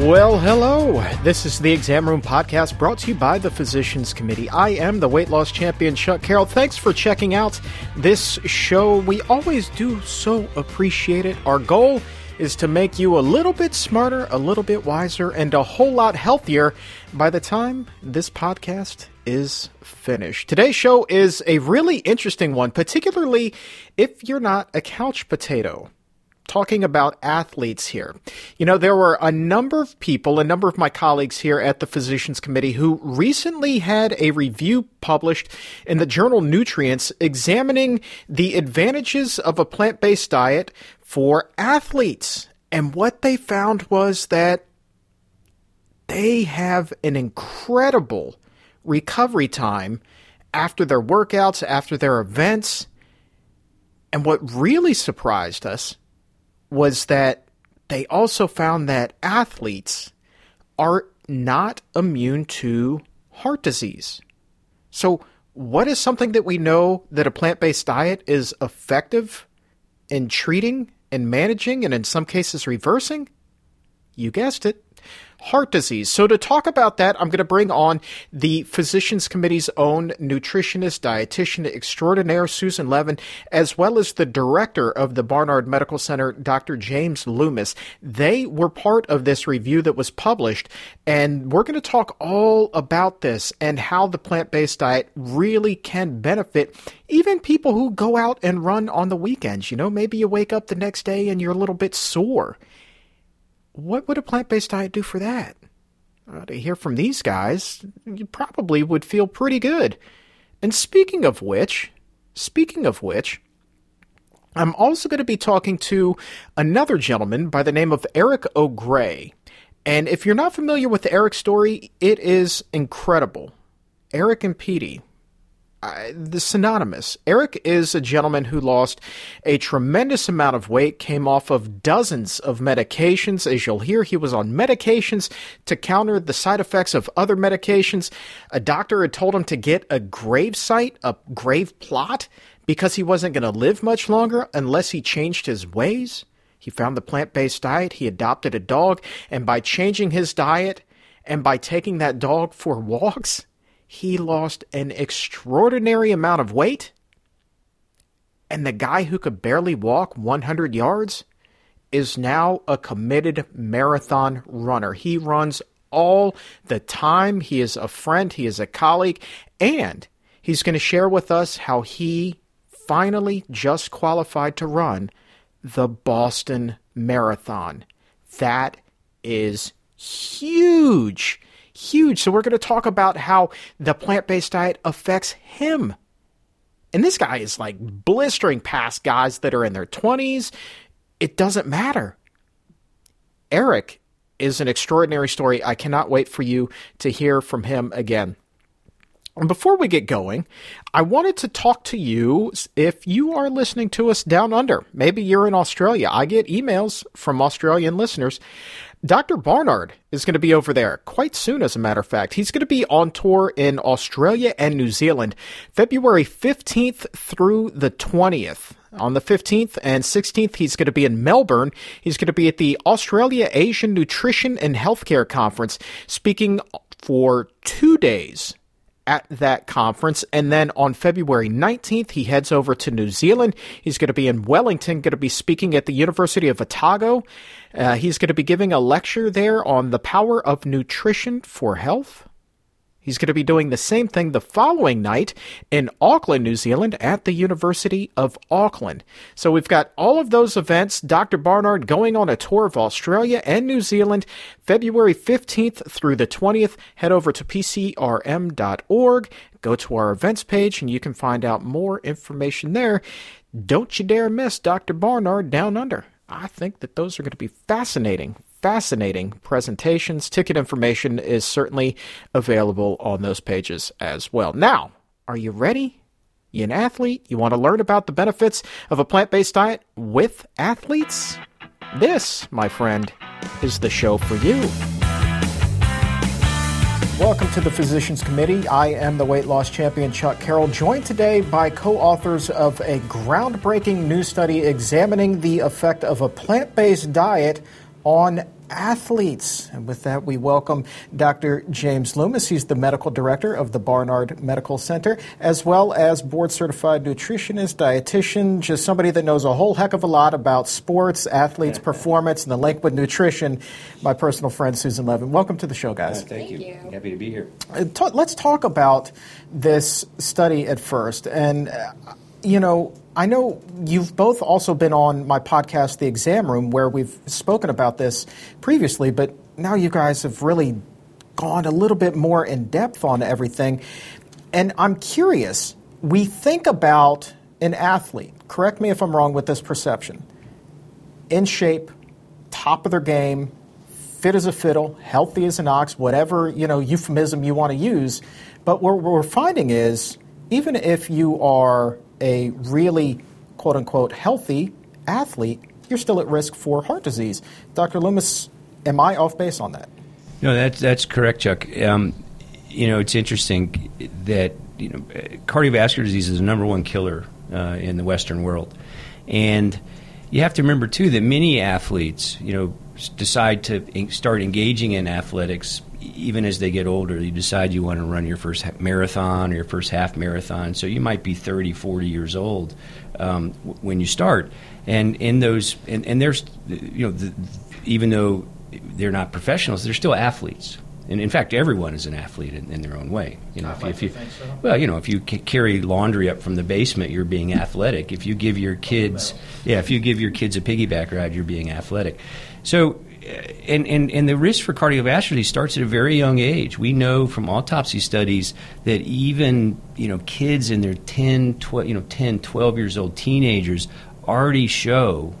Well, hello. This is the Exam Room Podcast brought to you by the Physicians Committee. I am the weight loss champion, Chuck Carroll. Thanks for checking out this show. We always do so appreciate it. Our goal is to make you a little bit smarter, a little bit wiser, and a whole lot healthier by the time this podcast is finished. Today's show is a really interesting one, particularly if you're not a couch potato talking about athletes here. You know, there were a number of people, a number of my colleagues here at the Physicians Committee who recently had a review published in the journal Nutrients examining the advantages of a plant based diet for athletes. And what they found was that they have an incredible recovery time after their workouts, after their events. And what really surprised us was that they also found that athletes are not immune to heart disease. So, what is something that we know that a plant based diet is effective in treating and managing and in some cases reversing? You guessed it, heart disease. So, to talk about that, I'm going to bring on the Physicians Committee's own nutritionist, dietitian extraordinaire, Susan Levin, as well as the director of the Barnard Medical Center, Dr. James Loomis. They were part of this review that was published, and we're going to talk all about this and how the plant based diet really can benefit even people who go out and run on the weekends. You know, maybe you wake up the next day and you're a little bit sore what would a plant based diet do for that? Uh, to hear from these guys, you probably would feel pretty good. And speaking of which, speaking of which, I'm also going to be talking to another gentleman by the name of Eric O'Grey. And if you're not familiar with Eric's story, it is incredible. Eric and Peety, the synonymous. Eric is a gentleman who lost a tremendous amount of weight, came off of dozens of medications. As you'll hear, he was on medications to counter the side effects of other medications. A doctor had told him to get a grave site, a grave plot, because he wasn't going to live much longer unless he changed his ways. He found the plant based diet, he adopted a dog, and by changing his diet and by taking that dog for walks, he lost an extraordinary amount of weight. And the guy who could barely walk 100 yards is now a committed marathon runner. He runs all the time. He is a friend, he is a colleague, and he's going to share with us how he finally just qualified to run the Boston Marathon. That is huge huge. So we're going to talk about how the plant based diet affects him. And this guy is like blistering past guys that are in their 20s. It doesn't matter. Eric is an extraordinary story. I cannot wait for you to hear from him again. And before we get going, I wanted to talk to you if you are listening to us down under. Maybe you're in Australia. I get emails from Australian listeners Dr. Barnard is going to be over there quite soon, as a matter of fact. He's going to be on tour in Australia and New Zealand February 15th through the 20th. On the 15th and 16th, he's going to be in Melbourne. He's going to be at the Australia Asian Nutrition and Healthcare Conference, speaking for two days at that conference. And then on February 19th, he heads over to New Zealand. He's going to be in Wellington, going to be speaking at the University of Otago. Uh, he's going to be giving a lecture there on the power of nutrition for health. He's going to be doing the same thing the following night in Auckland, New Zealand at the University of Auckland. So we've got all of those events. Dr. Barnard going on a tour of Australia and New Zealand February 15th through the 20th. Head over to pcrm.org, go to our events page, and you can find out more information there. Don't you dare miss Dr. Barnard Down Under. I think that those are going to be fascinating, fascinating presentations. Ticket information is certainly available on those pages as well. Now, are you ready? You an athlete? You want to learn about the benefits of a plant based diet with athletes? This, my friend, is the show for you. Welcome to the Physicians Committee. I am the weight loss champion Chuck Carroll, joined today by co authors of a groundbreaking new study examining the effect of a plant based diet on athletes. And with that, we welcome Dr. James Loomis. He's the medical director of the Barnard Medical Center, as well as board certified nutritionist, dietitian, just somebody that knows a whole heck of a lot about sports, athletes, performance, and the link with nutrition. My personal friend, Susan Levin. Welcome to the show, guys. Uh, thank, thank you. you. Happy to be here. Uh, let's talk about this study at first. And, uh, you know, I know you've both also been on my podcast, The Exam Room, where we've spoken about this previously, but now you guys have really gone a little bit more in depth on everything. And I'm curious, we think about an athlete, correct me if I'm wrong with this perception, in shape, top of their game, fit as a fiddle, healthy as an ox, whatever you know euphemism you want to use. But what we're finding is even if you are a really quote unquote healthy athlete, you're still at risk for heart disease. Dr. Loomis, am I off base on that? No, that's that's correct, Chuck. Um, you know, it's interesting that you know cardiovascular disease is the number one killer uh, in the Western world, and you have to remember too that many athletes, you know, decide to start engaging in athletics even as they get older, you decide you want to run your first marathon or your first half marathon. So you might be 30, 40 years old um, when you start. And in those, and, and there's, you know, the, even though they're not professionals, they're still athletes. And in fact, everyone is an athlete in, in their own way. You know, if, if you, so. well, you know, if you c- carry laundry up from the basement, you're being athletic. If you give your kids, yeah, if you give your kids a piggyback ride, you're being athletic. So and, and, and the risk for cardiovascular disease starts at a very young age. We know from autopsy studies that even you know kids in their 10, 12, you know 10, 12 years old teenagers already show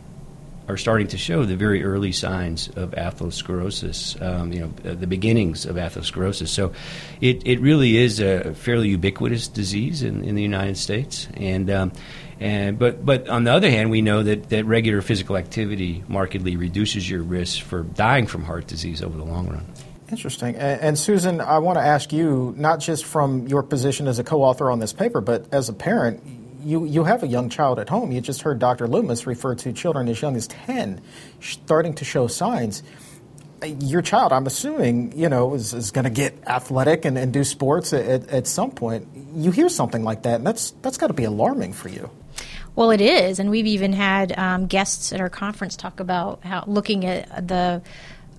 are starting to show the very early signs of atherosclerosis, um, you know, the beginnings of atherosclerosis. So it, it really is a fairly ubiquitous disease in, in the United States. And um, and, but, but on the other hand, we know that, that regular physical activity markedly reduces your risk for dying from heart disease over the long run. Interesting. And, and, Susan, I want to ask you, not just from your position as a co author on this paper, but as a parent, you, you have a young child at home. You just heard Dr. Loomis refer to children as young as 10 starting to show signs. Uh, your child, I'm assuming, you know, is, is going to get athletic and, and do sports at, at some point. You hear something like that, and that's, that's got to be alarming for you. Well, it is, and we've even had um, guests at our conference talk about how looking at the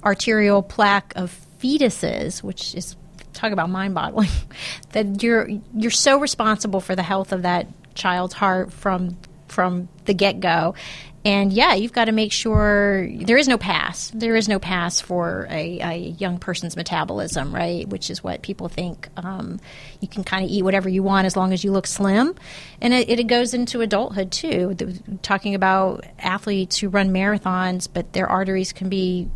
arterial plaque of fetuses, which is talk about mind-boggling. that you're you're so responsible for the health of that child's heart from from the get-go, and yeah, you've got to make sure there is no pass. There is no pass for a, a young person's metabolism, right? Which is what people think. Um, you can kind of eat whatever you want as long as you look slim. And it, it goes into adulthood too. The, talking about athletes who run marathons, but their arteries can be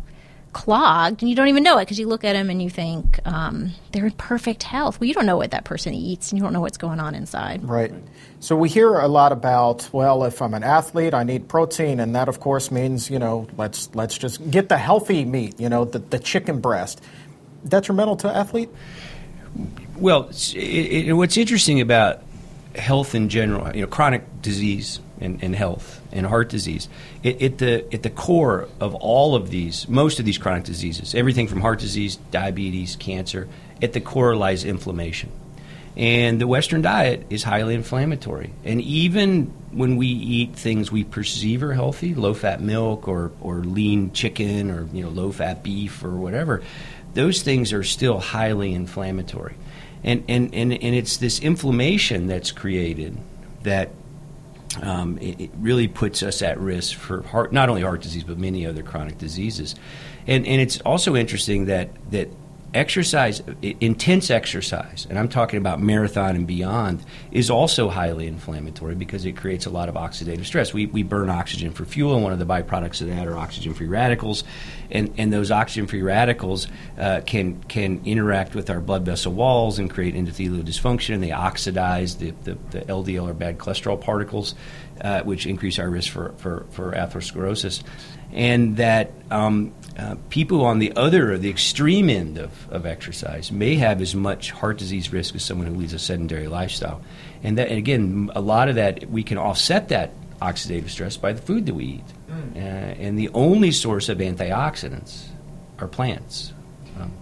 clogged and you don't even know it because you look at them and you think um, they're in perfect health. Well, you don't know what that person eats and you don't know what's going on inside. Right. So we hear a lot about, well, if I'm an athlete, I need protein, and that of course means, you know, let's let's just get the healthy meat, you know, the, the chicken breast. Detrimental to athlete? Well, it, it, what's interesting about health in general, you know, chronic disease and, and health and heart disease. It, at the at the core of all of these, most of these chronic diseases, everything from heart disease, diabetes, cancer, at the core lies inflammation. And the Western diet is highly inflammatory. And even when we eat things we perceive are healthy, low fat milk or, or lean chicken or you know low fat beef or whatever, those things are still highly inflammatory. And, and, and, and it's this inflammation that's created that um, it, it, really puts us at risk for heart, not only heart disease but many other chronic diseases. And, and it's also interesting that, that exercise, intense exercise, and I'm talking about marathon and beyond, is also highly inflammatory because it creates a lot of oxidative stress. We, we burn oxygen for fuel, and one of the byproducts of that are oxygen free radicals. And, and those oxygen free radicals uh, can, can interact with our blood vessel walls and create endothelial dysfunction, and they oxidize the, the, the LDL or bad cholesterol particles, uh, which increase our risk for, for, for atherosclerosis. And that um, uh, people on the other, or the extreme end of, of exercise, may have as much heart disease risk as someone who leads a sedentary lifestyle. And that, and again, a lot of that we can offset that oxidative stress by the food that we eat. Mm. Uh, and the only source of antioxidants are plants. Um,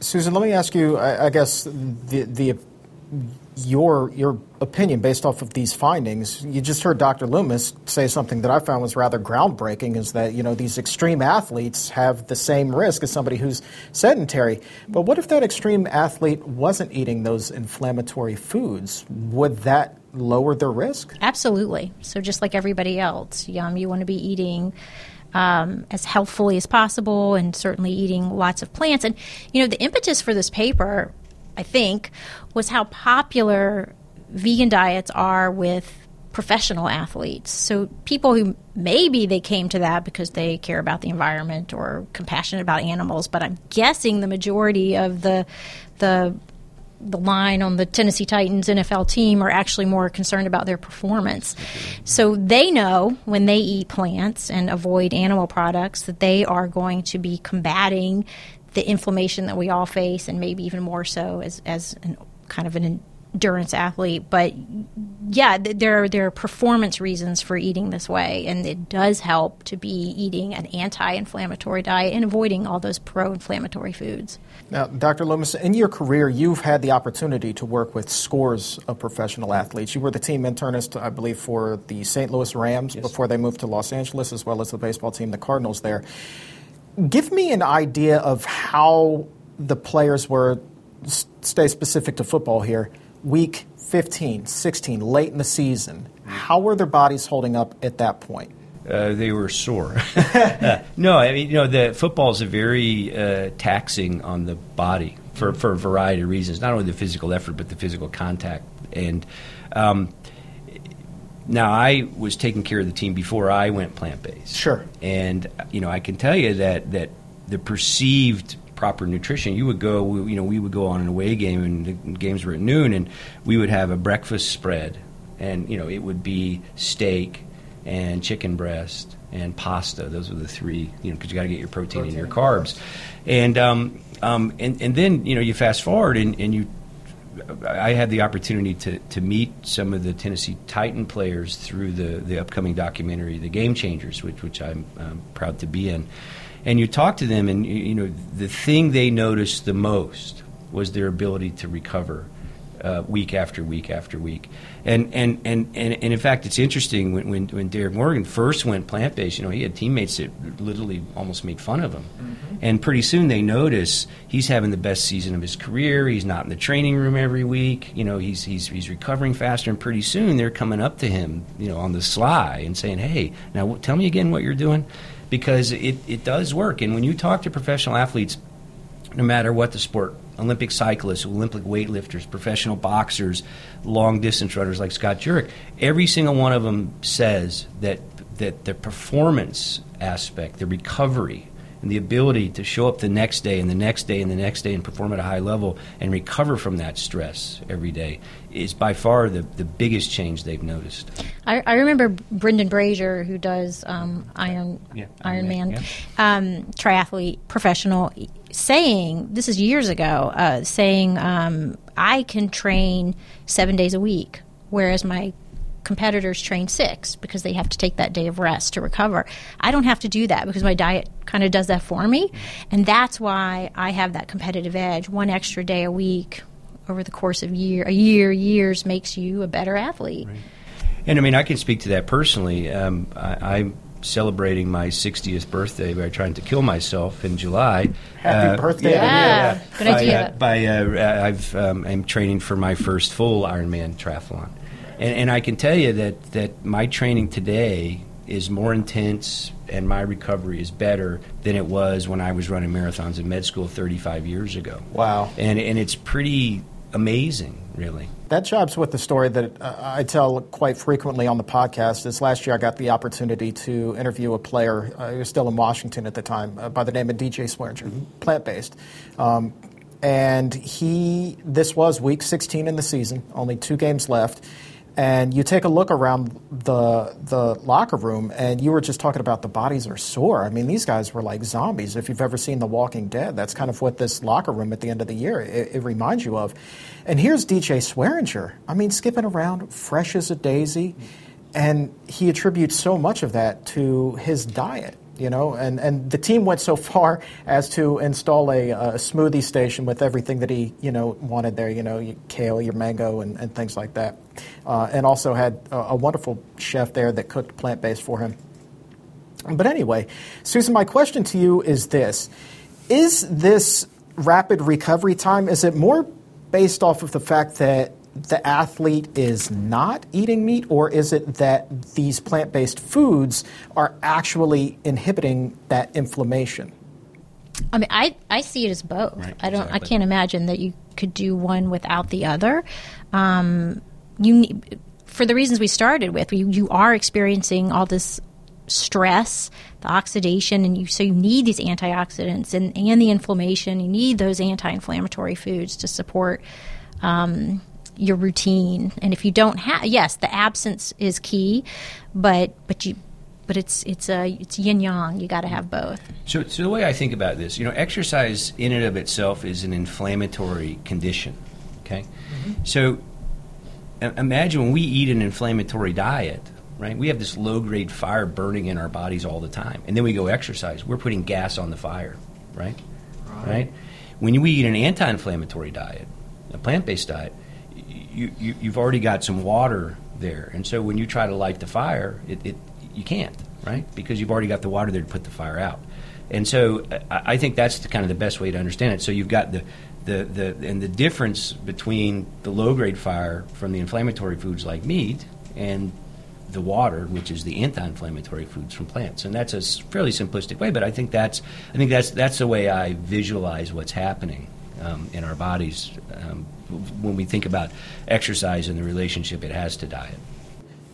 Susan, let me ask you. I, I guess the the your your opinion based off of these findings. You just heard Dr. Loomis say something that I found was rather groundbreaking is that, you know, these extreme athletes have the same risk as somebody who's sedentary. But what if that extreme athlete wasn't eating those inflammatory foods? Would that lower their risk? Absolutely. So just like everybody else, um, you want to be eating um, as healthfully as possible and certainly eating lots of plants. And, you know, the impetus for this paper I think, was how popular vegan diets are with professional athletes. So people who maybe they came to that because they care about the environment or compassionate about animals, but I'm guessing the majority of the the the line on the Tennessee Titans NFL team are actually more concerned about their performance. So they know when they eat plants and avoid animal products that they are going to be combating the inflammation that we all face, and maybe even more so as as an, kind of an endurance athlete. But yeah, there are, there are performance reasons for eating this way, and it does help to be eating an anti-inflammatory diet and avoiding all those pro-inflammatory foods. Now, Dr. Loomis, in your career, you've had the opportunity to work with scores of professional athletes. You were the team internist, I believe, for the St. Louis Rams yes. before they moved to Los Angeles, as well as the baseball team, the Cardinals there. Give me an idea of how the players were, stay specific to football here, week 15, 16, late in the season. How were their bodies holding up at that point? Uh, they were sore. uh, no, I mean, you know, the football is a very uh, taxing on the body for, for a variety of reasons. Not only the physical effort, but the physical contact. And um, now, I was taking care of the team before I went plant based. Sure. And you know, I can tell you that that the perceived proper nutrition. You would go, you know, we would go on an away game, and the games were at noon, and we would have a breakfast spread, and you know, it would be steak and chicken breast and pasta. Those were the three, you know, because you got to get your protein, protein, and your carbs, and um, um, and and then you know, you fast forward and, and you I had the opportunity to, to meet some of the Tennessee Titan players through the, the upcoming documentary, The Game Changers, which, which I'm um, proud to be in. And you talk to them, and you know the thing they noticed the most was their ability to recover uh, week after week after week. And, and, and, and, and in fact, it's interesting when, when, when Derrick Morgan first went plant based, you know, he had teammates that literally almost made fun of him. Mm-hmm. And pretty soon they notice he's having the best season of his career. He's not in the training room every week. You know, he's, he's, he's recovering faster. And pretty soon they're coming up to him, you know, on the sly and saying, hey, now tell me again what you're doing. Because it, it does work. And when you talk to professional athletes, no matter what the sport Olympic cyclists, Olympic weightlifters, professional boxers, long distance runners like Scott Jurek, every single one of them says that that the performance aspect, the recovery, and the ability to show up the next day and the next day and the next day and perform at a high level and recover from that stress every day is by far the, the biggest change they've noticed. I, I remember Brendan Brazier, who does um, Iron yeah, Iron Man, yeah. um, triathlete, professional, saying this is years ago, uh, saying um, I can train seven days a week, whereas my competitors train six because they have to take that day of rest to recover. I don't have to do that because my diet kind of does that for me, and that's why I have that competitive edge. One extra day a week over the course of year, a year, years makes you a better athlete. Right. And I mean, I can speak to that personally. Um, I, I'm celebrating my 60th birthday by trying to kill myself in July. Happy uh, birthday! Yeah, yeah. good idea. By, uh, I've um, I'm training for my first full Ironman triathlon, and, and I can tell you that that my training today is more intense and my recovery is better than it was when I was running marathons in med school 35 years ago. Wow! And and it's pretty amazing, really. That jobs with the story that uh, I tell quite frequently on the podcast. This last year, I got the opportunity to interview a player uh, who was still in Washington at the time uh, by the name of DJ Swearinger, mm-hmm. plant based. Um, and he, this was week 16 in the season, only two games left and you take a look around the the locker room, and you were just talking about the bodies are sore. I mean, these guys were like zombies. If you've ever seen The Walking Dead, that's kind of what this locker room at the end of the year it, it reminds you of. And here's DJ Swearinger. I mean, skipping around, fresh as a daisy, and he attributes so much of that to his diet. You know, and, and the team went so far as to install a, a smoothie station with everything that he, you know, wanted there, you know, your kale, your mango, and, and things like that. Uh, and also had a, a wonderful chef there that cooked plant based for him. But anyway, Susan, my question to you is this Is this rapid recovery time, is it more based off of the fact that the athlete is not eating meat, or is it that these plant based foods are actually inhibiting that inflammation? I mean, I, I see it as both. Right, I don't. exactly. I can't imagine that you could do one without the other. Um, you need, for the reasons we started with. You, you are experiencing all this stress, the oxidation, and you so you need these antioxidants and and the inflammation. You need those anti-inflammatory foods to support. Um, your routine, and if you don't have, yes, the absence is key, but but you, but it's it's a it's yin yang. You got to have both. So, so the way I think about this, you know, exercise in and of itself is an inflammatory condition. Okay, mm-hmm. so imagine when we eat an inflammatory diet, right? We have this low-grade fire burning in our bodies all the time, and then we go exercise. We're putting gas on the fire, right? Right. When we eat an anti-inflammatory diet, a plant-based diet, you, you, you've already got some water there, and so when you try to light the fire, it, it you can't, right? Because you've already got the water there to put the fire out. And so I, I think that's the, kind of the best way to understand it. So you've got the, the, the and the difference between the low grade fire from the inflammatory foods like meat and the water, which is the anti-inflammatory foods from plants, and that's a fairly simplistic way. But I think that's I think that's that's the way I visualize what's happening um, in our bodies um, when we think about exercise and the relationship it has to diet.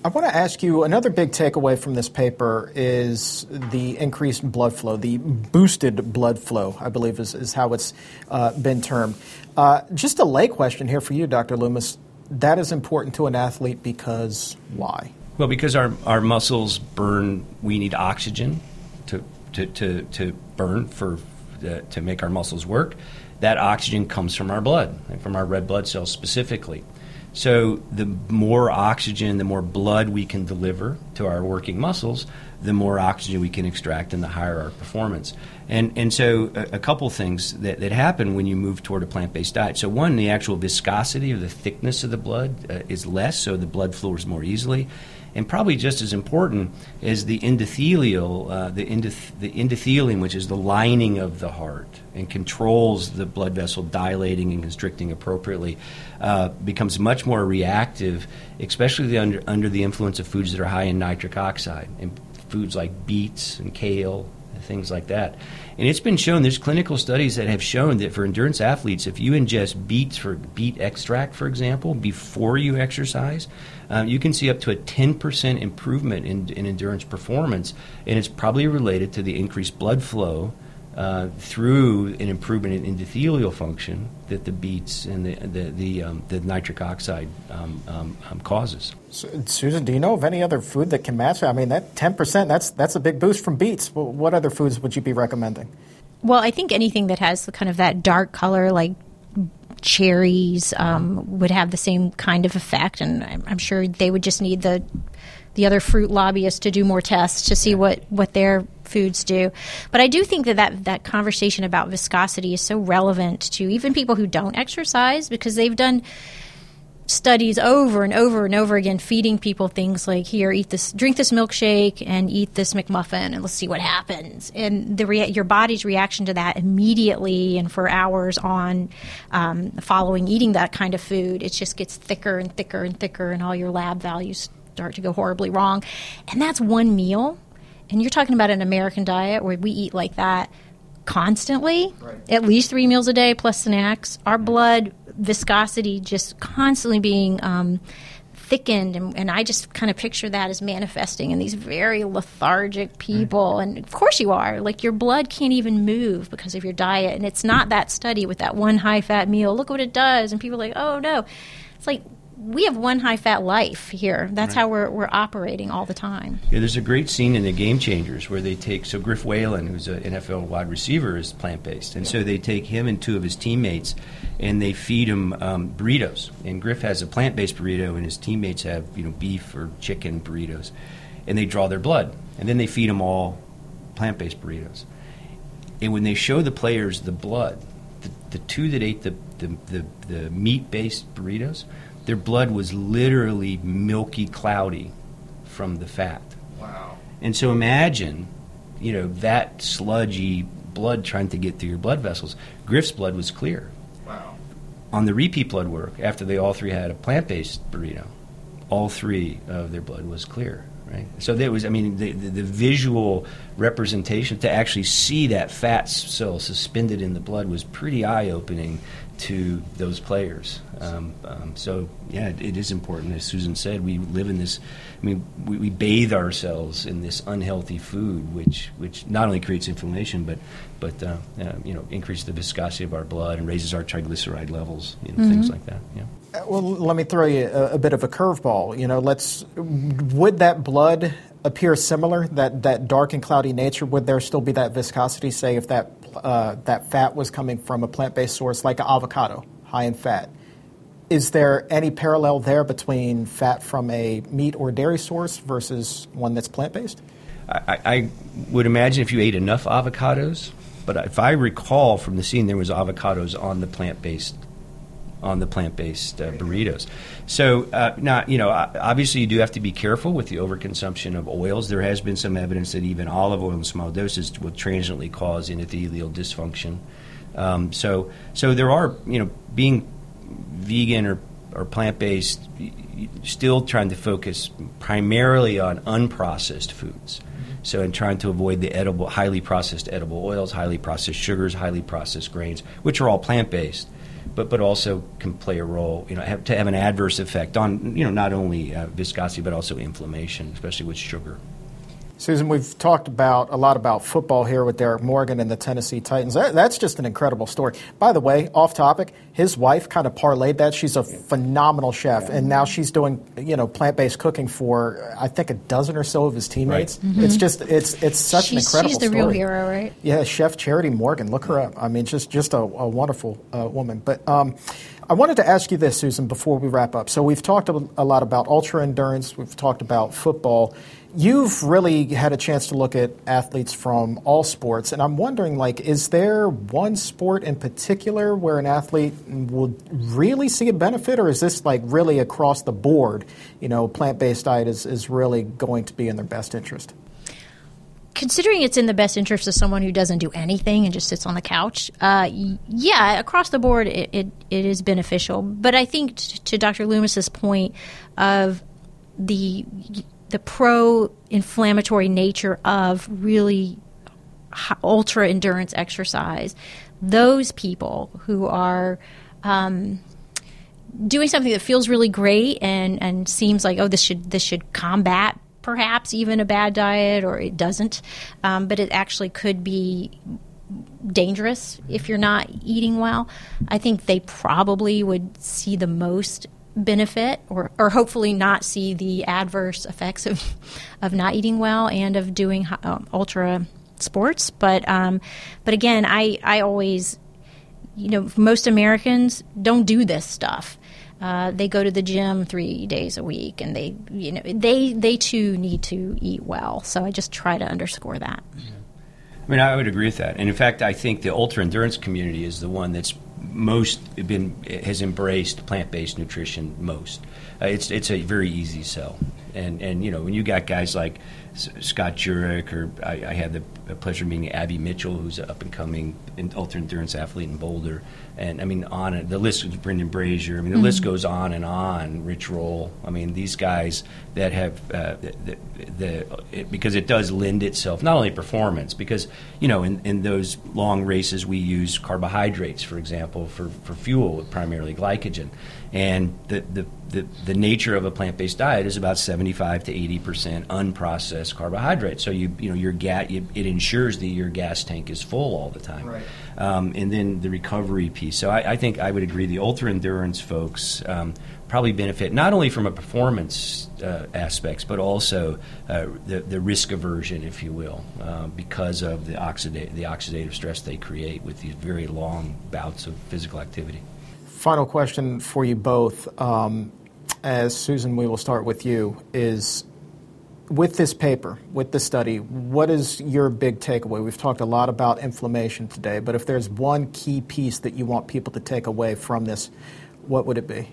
I want to ask you another big takeaway from this paper is the increased blood flow, the boosted blood flow, I believe is, is how it's uh, been termed. Uh, just a lay question here for you, Dr. Loomis. That is important to an athlete because why? Well, because our, our muscles burn, we need oxygen to, to, to, to burn for uh, to make our muscles work. That oxygen comes from our blood, and from our red blood cells specifically. So the more oxygen, the more blood we can deliver to our working muscles, the more oxygen we can extract and the higher our performance. And, and so a, a couple things that, that happen when you move toward a plant-based diet. So one, the actual viscosity or the thickness of the blood uh, is less, so the blood flows more easily. And probably just as important is the endothelial, uh, the, endoth- the endothelium, which is the lining of the heart and controls the blood vessel dilating and constricting appropriately, uh, becomes much more reactive, especially under, under the influence of foods that are high in nitric oxide, and foods like beets and kale things like that. And it's been shown, there's clinical studies that have shown that for endurance athletes, if you ingest beets for beet extract, for example, before you exercise, um, you can see up to a 10% improvement in, in endurance performance. And it's probably related to the increased blood flow uh, through an improvement in endothelial function that the beets and the, the, the, um, the nitric oxide um, um, um, causes. Susan, do you know of any other food that can match? that? I mean, that 10%, that's, that's a big boost from beets. Well, What other foods would you be recommending? Well, I think anything that has the kind of that dark color, like cherries, um, would have the same kind of effect, and I'm, I'm sure they would just need the the other fruit lobbyists to do more tests to see what what their foods do. But I do think that, that that conversation about viscosity is so relevant to even people who don't exercise because they've done studies over and over and over again feeding people things like here eat this drink this milkshake and eat this mcmuffin and let's see what happens and the rea- your body's reaction to that immediately and for hours on um, following eating that kind of food it just gets thicker and thicker and thicker and all your lab values start to go horribly wrong and that's one meal and you're talking about an american diet where we eat like that constantly, at least three meals a day plus snacks. Our blood viscosity just constantly being um, thickened, and, and I just kind of picture that as manifesting in these very lethargic people. And of course, you are. Like your blood can't even move because of your diet. And it's not that study with that one high fat meal. Look what it does. And people are like, oh no. It's like, we have one high fat life here. That's how we're, we're operating all the time. Yeah, there's a great scene in the Game Changers where they take so Griff Whalen, who's an NFL wide receiver, is plant based, and so they take him and two of his teammates, and they feed him um, burritos. And Griff has a plant based burrito, and his teammates have you know beef or chicken burritos, and they draw their blood, and then they feed them all plant based burritos. And when they show the players the blood, the, the two that ate the, the, the, the meat based burritos, their blood was literally milky cloudy from the fat. Wow. And so imagine, you know, that sludgy blood trying to get through your blood vessels. Griff's blood was clear. Wow. On the repeat blood work, after they all three had a plant based burrito, all three of their blood was clear. Right. So there was, I mean, the, the, the visual representation to actually see that fat cell suspended in the blood was pretty eye opening to those players. Um, um, so yeah, it, it is important. As Susan said, we live in this. I mean, we, we, bathe ourselves in this unhealthy food, which which not only creates inflammation, but but uh, uh, you know increases the viscosity of our blood and raises our triglyceride levels. You know, mm-hmm. things like that. Yeah. Uh, well, let me throw you a, a bit of a curveball. You know, let's would that blood appear similar? That that dark and cloudy nature would there still be that viscosity? Say if that uh, that fat was coming from a plant based source like an avocado, high in fat. Is there any parallel there between fat from a meat or dairy source versus one that's plant based? I, I, would imagine if you ate enough avocados, but if I recall from the scene, there was avocados on the plant based on the plant-based uh, burritos. So, uh, not you know, obviously you do have to be careful with the overconsumption of oils. There has been some evidence that even olive oil in small doses will transiently cause endothelial dysfunction. Um, so, so there are you know, being vegan or or plant-based, still trying to focus primarily on unprocessed foods. So, in trying to avoid the edible, highly processed edible oils, highly processed sugars, highly processed grains, which are all plant based but but also can play a role, you know, have, to have an adverse effect on you know not only uh, viscosity but also inflammation, especially with sugar. Susan, we've talked about a lot about football here with Derrick Morgan and the Tennessee Titans. That, that's just an incredible story. By the way, off topic, his wife kind of parlayed that. She's a phenomenal chef, and now she's doing you know plant based cooking for I think a dozen or so of his teammates. Right. Mm-hmm. It's just it's it's such she's, an incredible. She's the story. real hero, right? Yeah, Chef Charity Morgan. Look her up. I mean, just just a, a wonderful uh, woman. But um, I wanted to ask you this, Susan, before we wrap up. So we've talked a lot about ultra endurance. We've talked about football you've really had a chance to look at athletes from all sports, and I'm wondering, like, is there one sport in particular where an athlete will really see a benefit, or is this like really across the board? You know, plant-based diet is, is really going to be in their best interest. Considering it's in the best interest of someone who doesn't do anything and just sits on the couch, uh, yeah, across the board it, it, it is beneficial. But I think t- to Dr. Loomis's point of the the pro inflammatory nature of really ultra endurance exercise, those people who are um, doing something that feels really great and, and seems like oh this should this should combat perhaps even a bad diet or it doesn't, um, but it actually could be dangerous if you're not eating well. I think they probably would see the most benefit or, or hopefully not see the adverse effects of, of not eating well and of doing um, ultra sports. But um, but again, I, I always, you know, most Americans don't do this stuff. Uh, they go to the gym three days a week, and they, you know, they they too need to eat well. So I just try to underscore that. I mean, I would agree with that, and in fact, I think the ultra endurance community is the one that's most been has embraced plant based nutrition most. Uh, it's it's a very easy sell, and and you know when you got guys like Scott Jurek, or I, I had the pleasure of meeting Abby Mitchell, who's an up and coming ultra endurance athlete in Boulder and I mean on it. The list is Brendan Brazier. I mean the mm-hmm. list goes on and on. Rich Roll. I mean these guys that have uh, the, the it, because it does lend itself not only performance because you know in, in those long races we use carbohydrates for example for, for fuel primarily glycogen and the, the the, the nature of a plant based diet is about 75 to 80 percent unprocessed carbohydrates. So you you know your gas it, it ensures that your gas tank is full all the time. Right um, and then the recovery piece. So I, I, think I would agree the ultra endurance folks um, probably benefit not only from a performance uh, aspects, but also uh, the, the risk aversion, if you will, uh, because of the, oxida- the oxidative stress they create with these very long bouts of physical activity. Final question for you both. Um, as Susan, we will start with you. Is with this paper, with the study, what is your big takeaway? We've talked a lot about inflammation today, but if there's one key piece that you want people to take away from this, what would it be?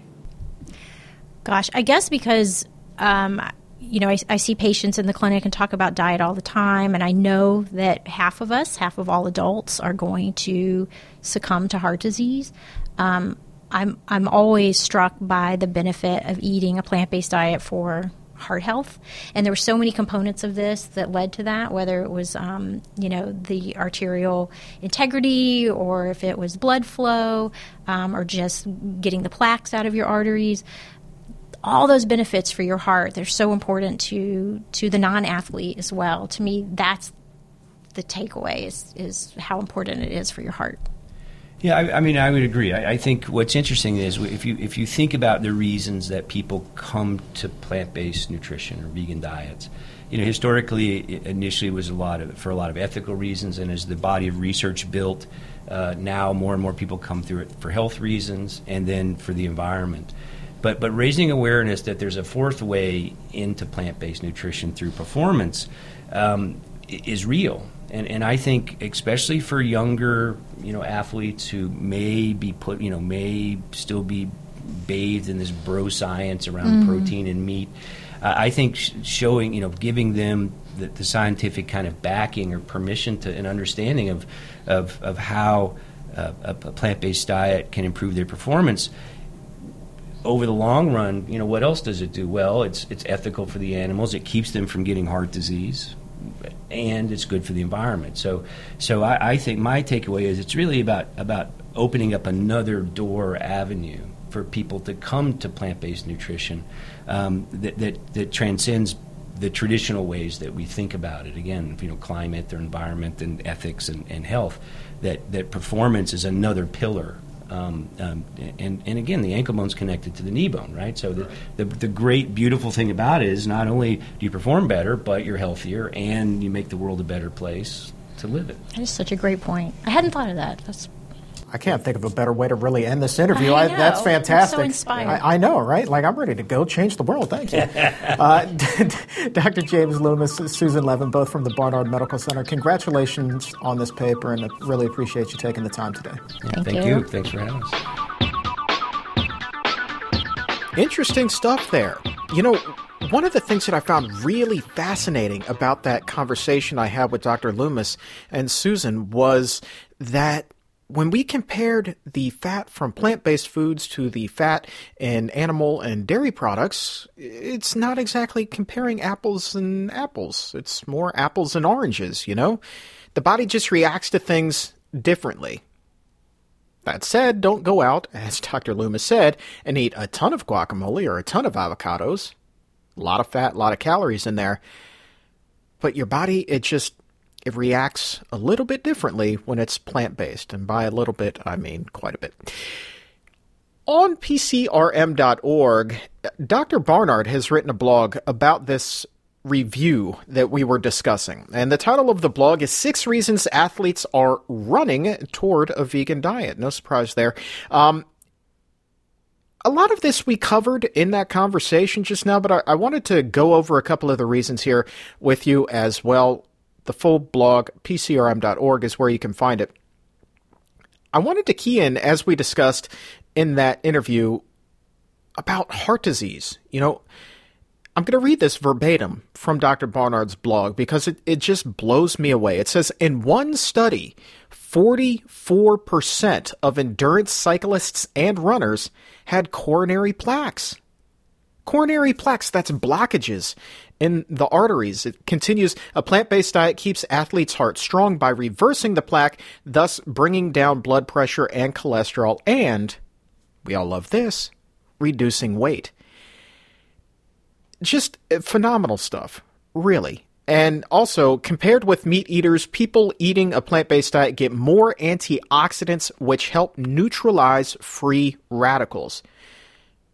Gosh, I guess because um, you know I, I, see patients in the clinic and talk about diet all the time, and I know that half of us, half of all adults, are going to succumb to heart disease. Um, I'm I'm always struck by the benefit of eating a plant based diet for heart health. And there were so many components of this that led to that, whether it was, um, you know, the arterial integrity or if it was blood flow um, or just getting the plaques out of your arteries. All those benefits for your heart, they're so important to, to the non athlete as well. To me, that's the takeaway is, is how important it is for your heart. Yeah, I, I, mean, I would agree. I, I, think what's interesting is if you if you think about the reasons that people come to plant based nutrition or vegan diets, you know, historically, initially was a lot of for a lot of ethical reasons, and as the body of research built, uh, now more and more people come through it for health reasons, and then for the environment. But but raising awareness that there's a fourth way into plant based nutrition through performance um, is real and and I think especially for younger you know athletes who may be put you know may still be bathed in this bro science around mm-hmm. protein and meat. Uh, I think sh- showing you know giving them the, the, scientific kind of backing or permission to an understanding of of, of how uh, a, a plant based diet can improve their performance over the long run, you know, what else does it do? Well, it's it's ethical for the animals. It keeps them from getting heart disease and it's good for the environment. So, so I, I, think my takeaway is it's really about about opening up another door avenue for people to come to plant based nutrition um, that, that that transcends the traditional ways that we think about it. Again, you know, climate, their environment, and ethics and, and health. That that performance is another pillar um, um, and, and again, the ankle bone's connected to the knee bone, right? So the, the, the, great, beautiful thing about it is not only do you perform better, but you're healthier and you make the world a better place to live in. That is such a great point. I hadn't thought of that. That's I can't think of a better way to really end this interview. I know. that's fantastic. I'm so inspired. I, I, know, right? Like I'm ready to go change the world. Thank you, uh, Dr. James Loomis, Susan Levin, both from the Barnard Medical Center. Congratulations on this paper, and I really appreciate you taking the time today. Thank, thank you. you. Thanks for having us. Interesting stuff there. You know, one of the things that I found really fascinating about that conversation I had with Dr. Loomis and Susan was that when we compared the fat from plant based foods to the fat in animal and dairy products, it's not exactly comparing apples and apples. It's more apples and oranges, you know? The body just reacts to things differently. That said, don't go out, as Dr. Loomis said, and eat a ton of guacamole or a ton of avocados. A lot of fat, a lot of calories in there. But your body, it just it reacts a little bit differently when it's plant based. And by a little bit, I mean quite a bit. On PCRM.org, Dr. Barnard has written a blog about this review that we were discussing. And the title of the blog is Six Reasons Athletes Are Running Toward a Vegan Diet. No surprise there. Um, a lot of this we covered in that conversation just now, but I, I wanted to go over a couple of the reasons here with you as well the full blog, pcrm.org, is where you can find it. I wanted to key in, as we discussed in that interview, about heart disease. You know, I'm going to read this verbatim from Dr. Barnard's blog because it, it just blows me away. It says In one study, 44% of endurance cyclists and runners had coronary plaques. Coronary plaques, that's blockages in the arteries. It continues a plant based diet keeps athletes' hearts strong by reversing the plaque, thus bringing down blood pressure and cholesterol, and we all love this reducing weight. Just uh, phenomenal stuff, really. And also, compared with meat eaters, people eating a plant based diet get more antioxidants, which help neutralize free radicals.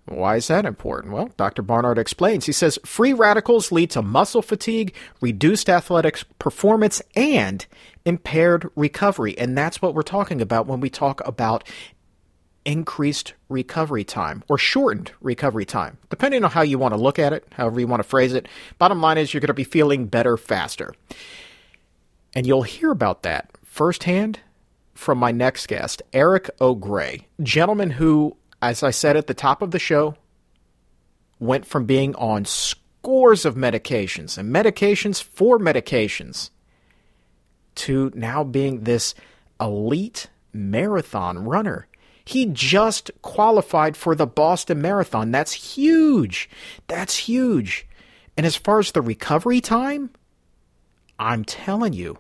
Why is that important? Well, Dr. Barnard explains. He says free radicals lead to muscle fatigue, reduced athletic performance, and impaired recovery. And that's what we're talking about when we talk about increased recovery time or shortened recovery time, depending on how you want to look at it, however you want to phrase it. Bottom line is you're going to be feeling better faster. And you'll hear about that firsthand from my next guest, Eric O'Grey, gentleman who, as I said at the top of the show, went from being on scores of medications and medications for medications to now being this elite marathon runner. He just qualified for the Boston Marathon. That's huge. That's huge. And as far as the recovery time, I'm telling you,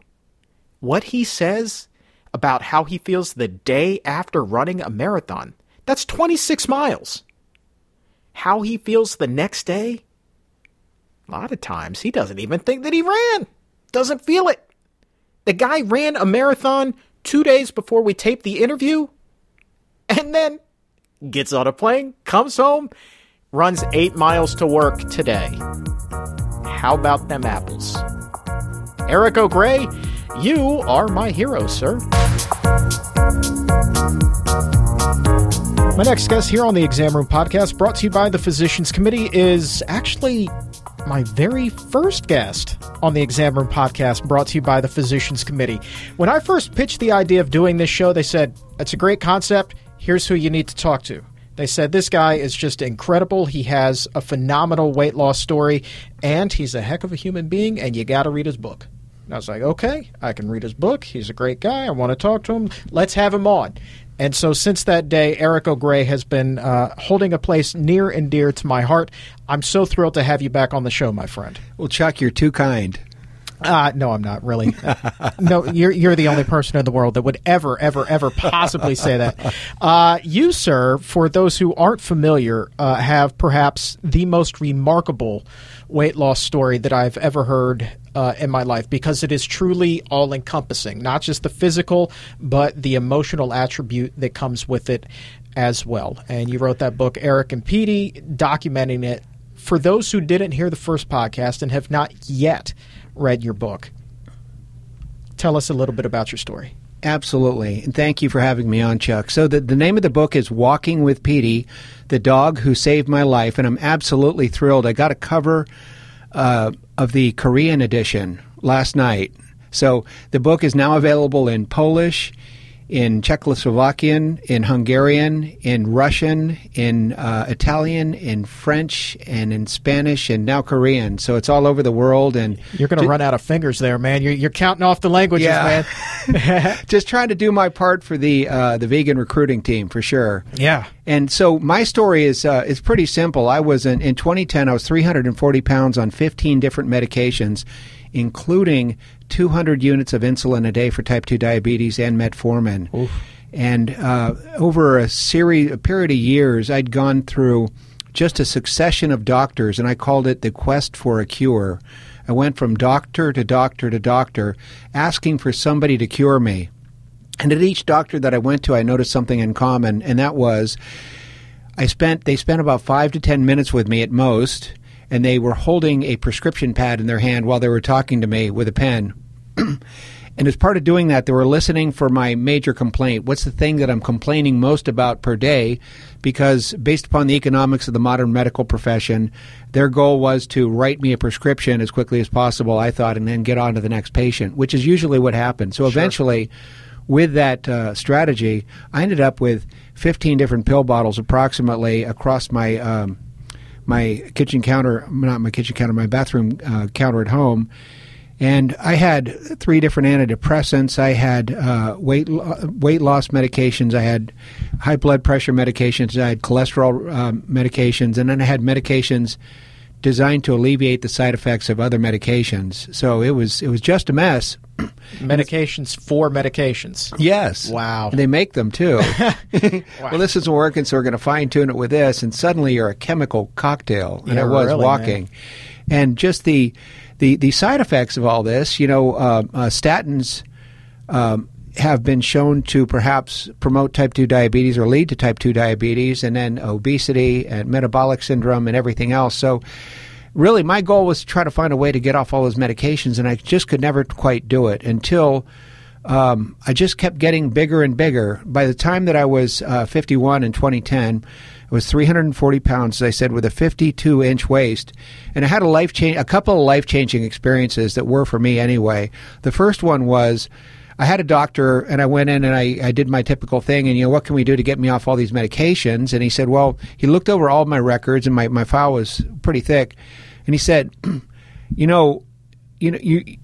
what he says about how he feels the day after running a marathon, that's 26 miles. How he feels the next day, a lot of times he doesn't even think that he ran, doesn't feel it. The guy ran a marathon two days before we taped the interview, and then gets on a plane, comes home, runs eight miles to work today. How about them apples? Eric O'Grey, you are my hero, sir. My next guest here on the Exam Room Podcast, brought to you by the Physicians Committee, is actually my very first guest on the Exam Room Podcast, brought to you by the Physicians Committee. When I first pitched the idea of doing this show, they said, It's a great concept. Here's who you need to talk to. They said this guy is just incredible. He has a phenomenal weight loss story, and he's a heck of a human being, and you got to read his book. And I was like, okay, I can read his book. He's a great guy. I want to talk to him. Let's have him on. And so since that day, Eric O'Grey has been uh, holding a place near and dear to my heart. I'm so thrilled to have you back on the show, my friend. Well, Chuck, you're too kind. Uh, no, I'm not really. no, you're you're the only person in the world that would ever, ever, ever possibly say that. Uh, you, sir, for those who aren't familiar, uh, have perhaps the most remarkable weight loss story that I've ever heard uh, in my life because it is truly all encompassing, not just the physical, but the emotional attribute that comes with it as well. And you wrote that book, Eric and Peety, documenting it. For those who didn't hear the first podcast and have not yet read your book, tell us a little bit about your story. Absolutely. And thank you for having me on, Chuck. So, the, the name of the book is Walking with Peety, the dog who saved my life. And I'm absolutely thrilled. I got a cover uh, of the Korean edition last night. So, the book is now available in Polish, in Czechoslovakian, in Hungarian, in Russian, in uh, Italian, in French, and in Spanish, and now Korean. So it's all over the world. And you're going to run out of fingers there, man. You're, you're counting off the languages, yeah. man. just trying to do my part for the uh, the vegan recruiting team for sure. Yeah. And so my story is uh, is pretty simple. I was in, in 2010. I was 340 pounds on 15 different medications including 200 units of insulin a day for type 2 diabetes and metformin. Oof. And uh, over a series, a period of years, I'd gone through just a succession of doctors, and I called it the quest for a cure. I went from doctor to doctor to doctor, asking for somebody to cure me. And at each doctor that I went to, I noticed something in common, and that was I spent they spent about five to ten minutes with me at most, and they were holding a prescription pad in their hand while they were talking to me with a pen. and as part of doing that, they were listening for my major complaint. What's the thing that I'm complaining most about per day? Because based upon the economics of the modern medical profession, their goal was to write me a prescription as quickly as possible, I thought, and then get on to the next patient, which is usually what happens. So eventually, with that uh, strategy, I ended up with 15 different pill bottles approximately across my. Um, my kitchen counter, not my kitchen counter, my bathroom uh, counter at home. And I had three different antidepressants. I had uh, weight weight loss medications. I had high blood pressure medications. I had cholesterol um, medications, and then I had medications designed to alleviate the side effects of other medications. So it was it was just a mess. medications for medications. Yes. Wow. And they make them too. wow. Well, this isn't working, so we're going to fine tune it with this, and suddenly you're a chemical cocktail. And yeah, I was really, walking, man. and just the the the side effects of all this. You know, uh, uh, statins. Um, have been shown to perhaps promote type 2 diabetes or lead to type 2 diabetes and then obesity and metabolic syndrome and everything else. So, really, my goal was to try to find a way to get off all those medications, and I just could never quite do it until um, I just kept getting bigger and bigger. By the time that I was uh, 51 in 2010, I was 340 pounds, as I said, with a 52 inch waist, and I had a life change, a couple of life changing experiences that were for me anyway. The first one was. I had a doctor and I went in and I, I did my typical thing and you know what can we do to get me off all these medications and he said well he looked over all my records and my, my file was pretty thick and he said you know you know you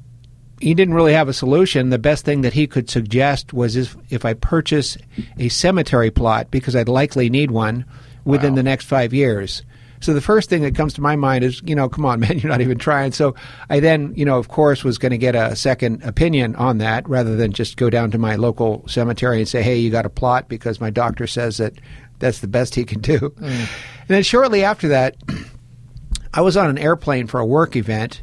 he didn't really have a solution. The best thing that he could suggest was if, if I purchase a cemetery plot because I'd likely need one within Wow. the next five years. So the first thing that comes to my mind is, you know, come on, man, you're not even trying. So I then, you know, of course, was going to get a second opinion on that rather than just go down to my local cemetery and say, hey, you got a plot because my doctor says that that's the best he can do. Mm. And then shortly after that, I was on an airplane for a work event,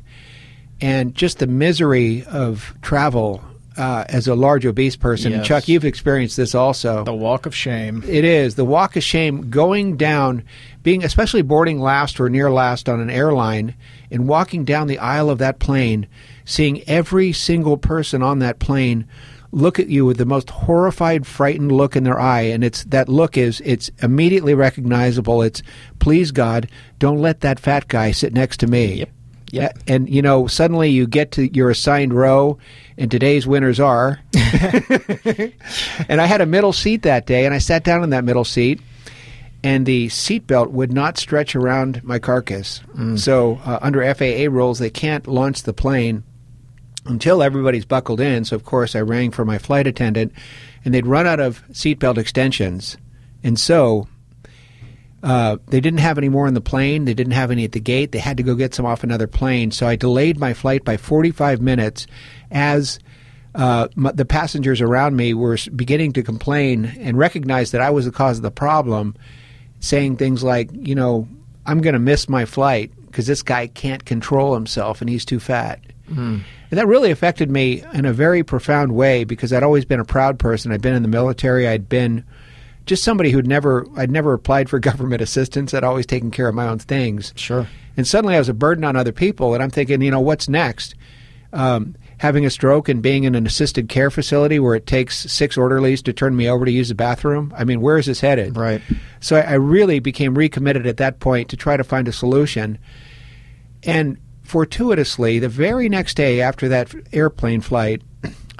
and just the misery of travel uh, as a large obese person. Yes. Chuck, you've experienced this also. The walk of shame. It is the walk of shame going down, being especially boarding last or near last on an airline, and walking down the aisle of that plane, seeing every single person on that plane look at you with the most horrified, frightened look in their eye, and it's that look is it's immediately recognizable. It's please God, don't let that fat guy sit next to me. Yep. Yep. And you know, suddenly you get to your assigned row, and today's winners are. and I had a middle seat that day, and I sat down in that middle seat, and the seatbelt would not stretch around my carcass. So, uh, under FAA rules, they can't launch the plane until everybody's buckled in. So, of course, I rang for my flight attendant, and they'd run out of seatbelt extensions. And so, uh, they didn't have any more in the plane. They didn't have any at the gate. They had to go get some off another plane. So I delayed my flight by 45 minutes as uh, the passengers around me were beginning to complain and recognize that I was the cause of the problem, saying things like, you know, I'm going to miss my flight because this guy can't control himself and he's too fat. And that really affected me in a very profound way because I'd always been a proud person. I'd been in the military. I'd been just somebody who'd never I'd never applied for government assistance. I'd always taken care of my own things. Sure. And suddenly I was a burden on other people, and I'm thinking, you know, what's next? Um, having a stroke and being in an assisted care facility where it takes six orderlies to turn me over to use the bathroom. I mean, where is this headed? Right. So I, I really became recommitted at that point to try to find a solution. And fortuitously, the very next day after that airplane flight,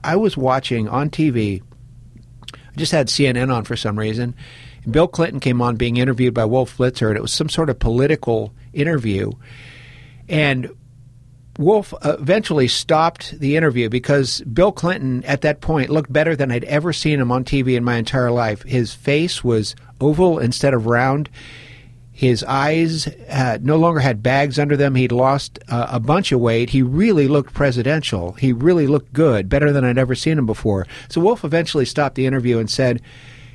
I was watching on TV. I just had CNN on for some reason. Bill Clinton came on being interviewed by Wolf Blitzer, and it was some sort of political interview. And Wolf eventually stopped the interview because Bill Clinton, at that point, looked better than I'd ever seen him on TV in my entire life. His face was oval instead of round. His eyes uh, no longer had bags under them. He'd lost uh, a bunch of weight. He really looked presidential. He really looked good, better than I'd ever seen him before. So Wolf eventually stopped the interview and said,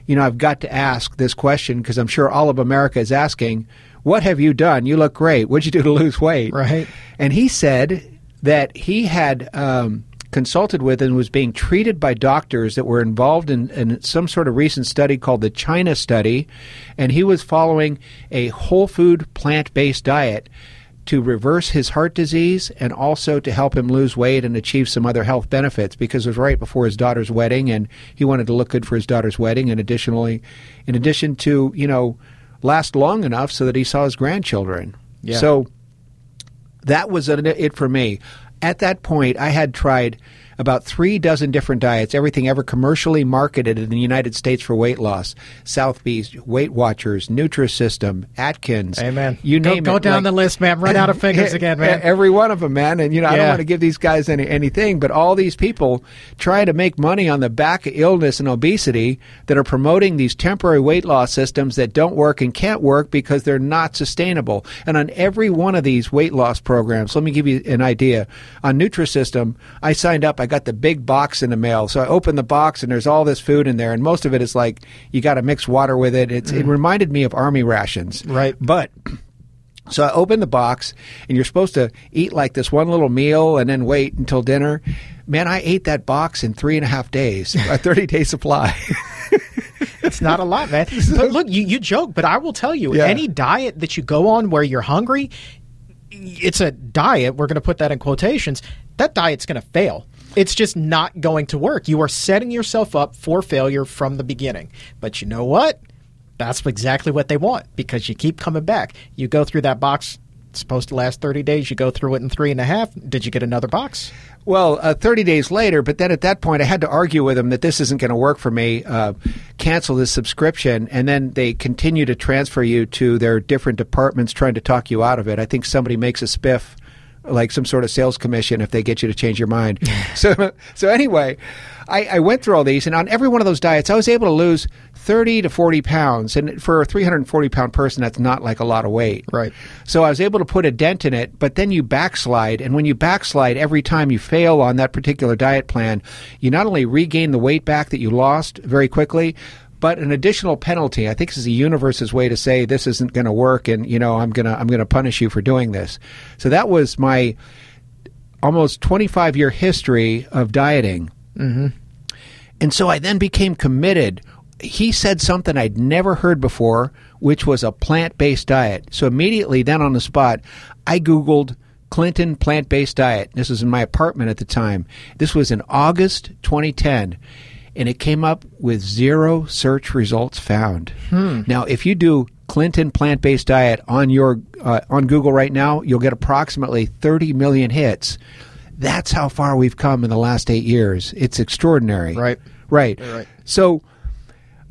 You know, I've got to ask this question because I'm sure all of America is asking, What have you done? You look great. What'd you do to lose weight? Right. And he said that he had um, consulted with and was being treated by doctors that were involved in, in some sort of recent study called the China Study, and he was following a whole food, plant based diet to reverse his heart disease and also to help him lose weight and achieve some other health benefits because it was right before his daughter's wedding and he wanted to look good for his daughter's wedding and additionally in addition to you know last long enough so that he saw his grandchildren Yeah. so that was it it for me. At that point, I had tried about three dozen different diets, everything ever commercially marketed in the United States for weight loss: South Beach, Weight Watchers, Nutrisystem, Atkins. Amen. You Go- name go it. down the list, man. Run out of fingers again, man. Every one of them, man. And you know, I don't want to give these guys any anything, but all these people try to make money on the back of illness and obesity that are promoting these temporary weight loss systems that don't work and can't work because they're not sustainable. And on every one of these weight loss programs, let me give you an idea. On Nutrisystem, I signed up. I got the big box in the mail, so I opened the box and there's all this food in there, and most of it is like you got to mix water with it. It's, It mm-hmm. reminded me of army rations, Right. But so I opened the box, and you're supposed to eat like this one little meal and then wait until dinner. Man, I ate that box in three and a half days, a 30 day supply. It's not a lot, man. But look, you, you joke, but I will tell you, Yeah. any diet that you go on where you're hungry, it's a diet. We're going to put that in quotations. that diet's going to fail. It's just not going to work. You are setting yourself up for failure from the beginning. But you know what? That's exactly what they want because you keep coming back. You go through that box, it's supposed to last 30 days. You go through it in three and a half. Did you get another box? Well, uh, 30 days later, but then at that point, I had to argue with them that this isn't going to work for me. Uh, cancel this subscription, and then they continue to transfer you to their different departments, trying to talk you out of it. I think somebody makes a spiff, like some sort of sales commission, if they get you to change your mind. so, so anyway, I, I went through all these, and on every one of those diets, I was able to lose 30 to 40 pounds. And for a 340 pound person, that's not like a lot of weight. Right. So I was able to put a dent in it, but then you backslide. And when you backslide, every time you fail on that particular diet plan, you not only regain the weight back that you lost very quickly, but an additional penalty. I think this is the universe's way to say this isn't going to work, and you know I'm gonna I'm gonna punish you for doing this. So that was my almost 25 year history of dieting. Mm-hmm. And so I then became committed he said something I'd never heard before, which was a plant based diet. So immediately, then on the spot, I Googled Clinton plant based diet. This was in my apartment at the time. This was in August 2010. And it came up with zero search results found. Now, if you do Clinton plant based diet on your uh, on Google right now, you'll get approximately 30 million hits. That's how far we've come in the last eight years. It's extraordinary. Right. Right. Right. So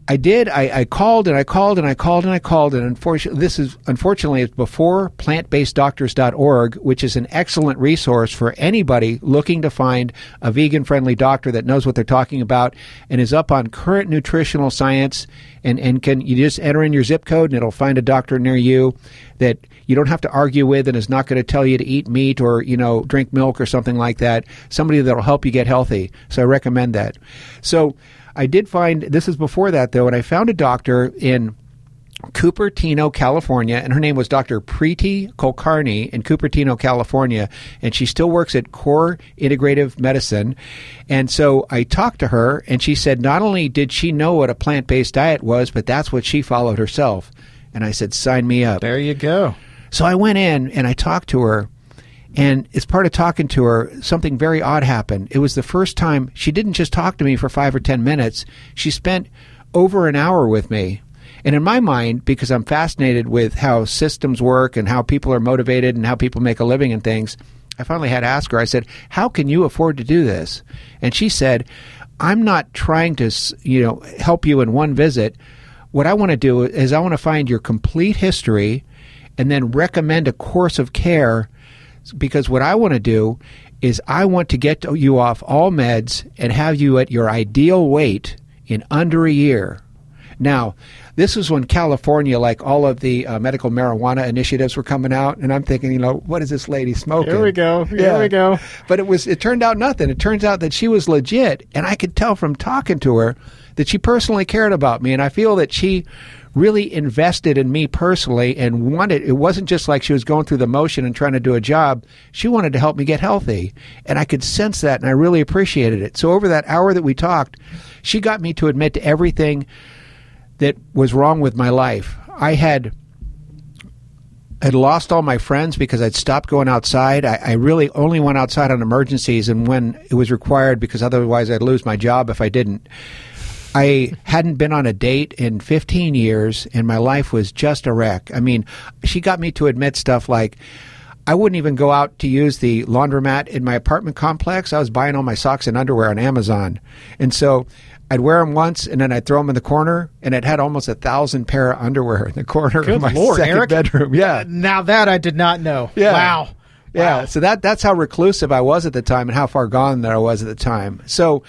I did. I, I called and I called and I called and I called and unfortunately, this is unfortunately it's before plantbaseddoctors.org, which is an excellent resource for anybody looking to find a vegan-friendly doctor that knows what they're talking about and is up on current nutritional science. And and can you just enter in your zip code and it'll find a doctor near you that you don't have to argue with and is not going to tell you to eat meat or you know drink milk or something like that. Somebody that'll help you get healthy. So I recommend that. So. I did find this is before that though, and I found a doctor in Cupertino, California, and her name was Dr. Preeti Kulkarni in Cupertino, California, and she still works at Core Integrative Medicine. And so I talked to her, and she said not only did she know what a plant based diet was, but that's what she followed herself. And I said, sign me up. There you go. So I went in and I talked to her. And as part of talking to her, something very odd happened. It was the first time she didn't just talk to me for five or ten minutes. She spent over an hour with me. And in my mind, because I'm fascinated with how systems work and how people are motivated and how people make a living and things, I finally had to ask her, I said, How can you afford to do this? And she said, I'm not trying to, you know, help you in one visit. What I want to do is I want to find your complete history and then recommend a course of care because what I want to do is I want to get you off all meds and have you at your ideal weight in under a year. Now, this was when California, like all of the uh, medical marijuana initiatives were coming out, and I'm thinking, you know, what is this lady smoking? Here we go. Here we go. But it was. It turned out nothing. It turns out that she was legit, and I could tell from talking to her that she personally cared about me, and I feel that she really invested in me personally and wanted it wasn't just like she was going through the motion and trying to do a job she wanted to help me get healthy and i could sense that and i really appreciated it so over that hour that we talked she got me to admit to everything that was wrong with my life i had had lost all my friends because I'd stopped going outside. I, I, really only went outside on emergencies and when it was required because otherwise I'd lose my job if I didn't. I hadn't been on a date in 15 years and my life was just a wreck. I mean, she got me to admit stuff like I wouldn't even go out to use the laundromat in my apartment complex. I was buying all my socks and underwear on Amazon. And so I'd wear them once and then I'd throw them in the corner, and it had almost a thousand pair of underwear in the corner Good of my Lord, second Eric. bedroom. Yeah, Now that I did not know. Yeah. Wow. yeah. Wow. So that that's how reclusive I was at the time, and how far gone that I was at the time. So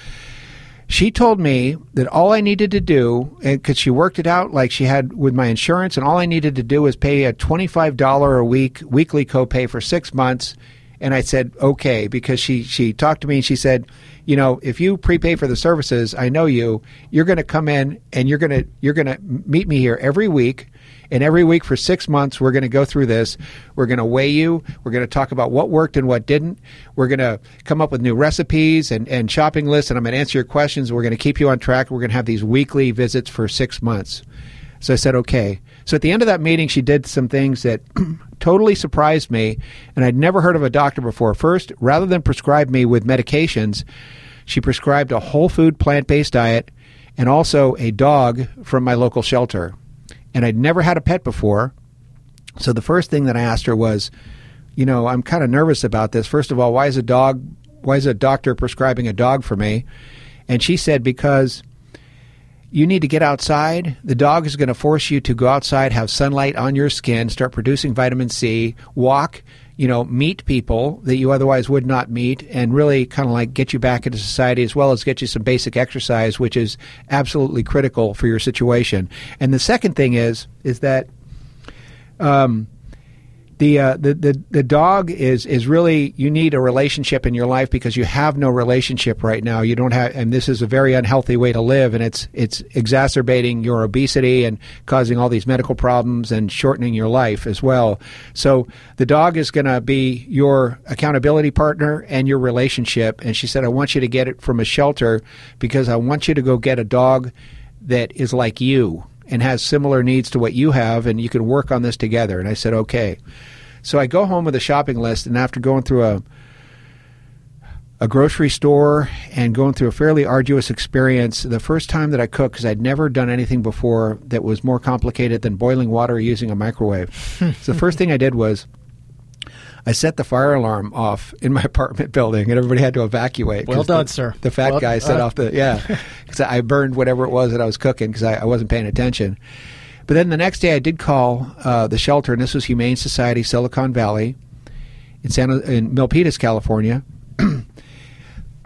she told me that all I needed to do, because she worked it out like she had with my insurance, and all I needed to do was pay a twenty-five dollar a week weekly copay for six months. And I said okay because she she talked to me and she said, you know, if you prepay for the services, I know you. You're going to come in and you're going to you're going to meet me here every week. And every week for six months, we're going to go through this. We're going to weigh you. We're going to talk about what worked and what didn't. We're going to come up with new recipes and, and shopping lists. And I'm going to answer your questions. We're going to keep you on track. We're going to have these weekly visits for six months. So I said, okay. So at the end of that meeting, she did some things that totally surprised me, and I'd never heard of a doctor before. First, rather than prescribe me with medications, she prescribed a whole food plant based diet and also a dog from my local shelter. And I'd never had a pet before. So the first thing that I asked her was, you know, I'm kind of nervous about this. First of all, why is a dog why is a doctor prescribing a dog for me? And she said because you need to get outside. The dog is going to force you to go outside, have sunlight on your skin, start producing vitamin C, walk, you know, meet people that you otherwise would not meet, and really kind of like get you back into society as well as get you some basic exercise, which is absolutely critical for your situation. And the second thing is, is that, um, the, uh, the the the dog is is really you need a relationship in your life because you have no relationship right now. You don't have, and this is a very unhealthy way to live, and it's it's exacerbating your obesity and causing all these medical problems and shortening your life as well. So the dog is going to be your accountability partner and your relationship. And she said, I want you to get it from a shelter because I want you to go get a dog that is like you and has similar needs to what you have, and you can work on this together. And I said, okay. So I go home with a shopping list, and after going through a a grocery store and going through a fairly arduous experience, the first time that I cooked, because I'd never done anything before that was more complicated than boiling water using a microwave. so the first thing I did was I set the fire alarm off in my apartment building, and everybody had to evacuate. Well done, the, sir. The fat Well- guy set uh, off the yeah, because I burned whatever it was that I was cooking because I, I wasn't paying attention. But then the next day, I did call uh, the shelter, and this was Humane Society Silicon Valley in San in Milpitas, California.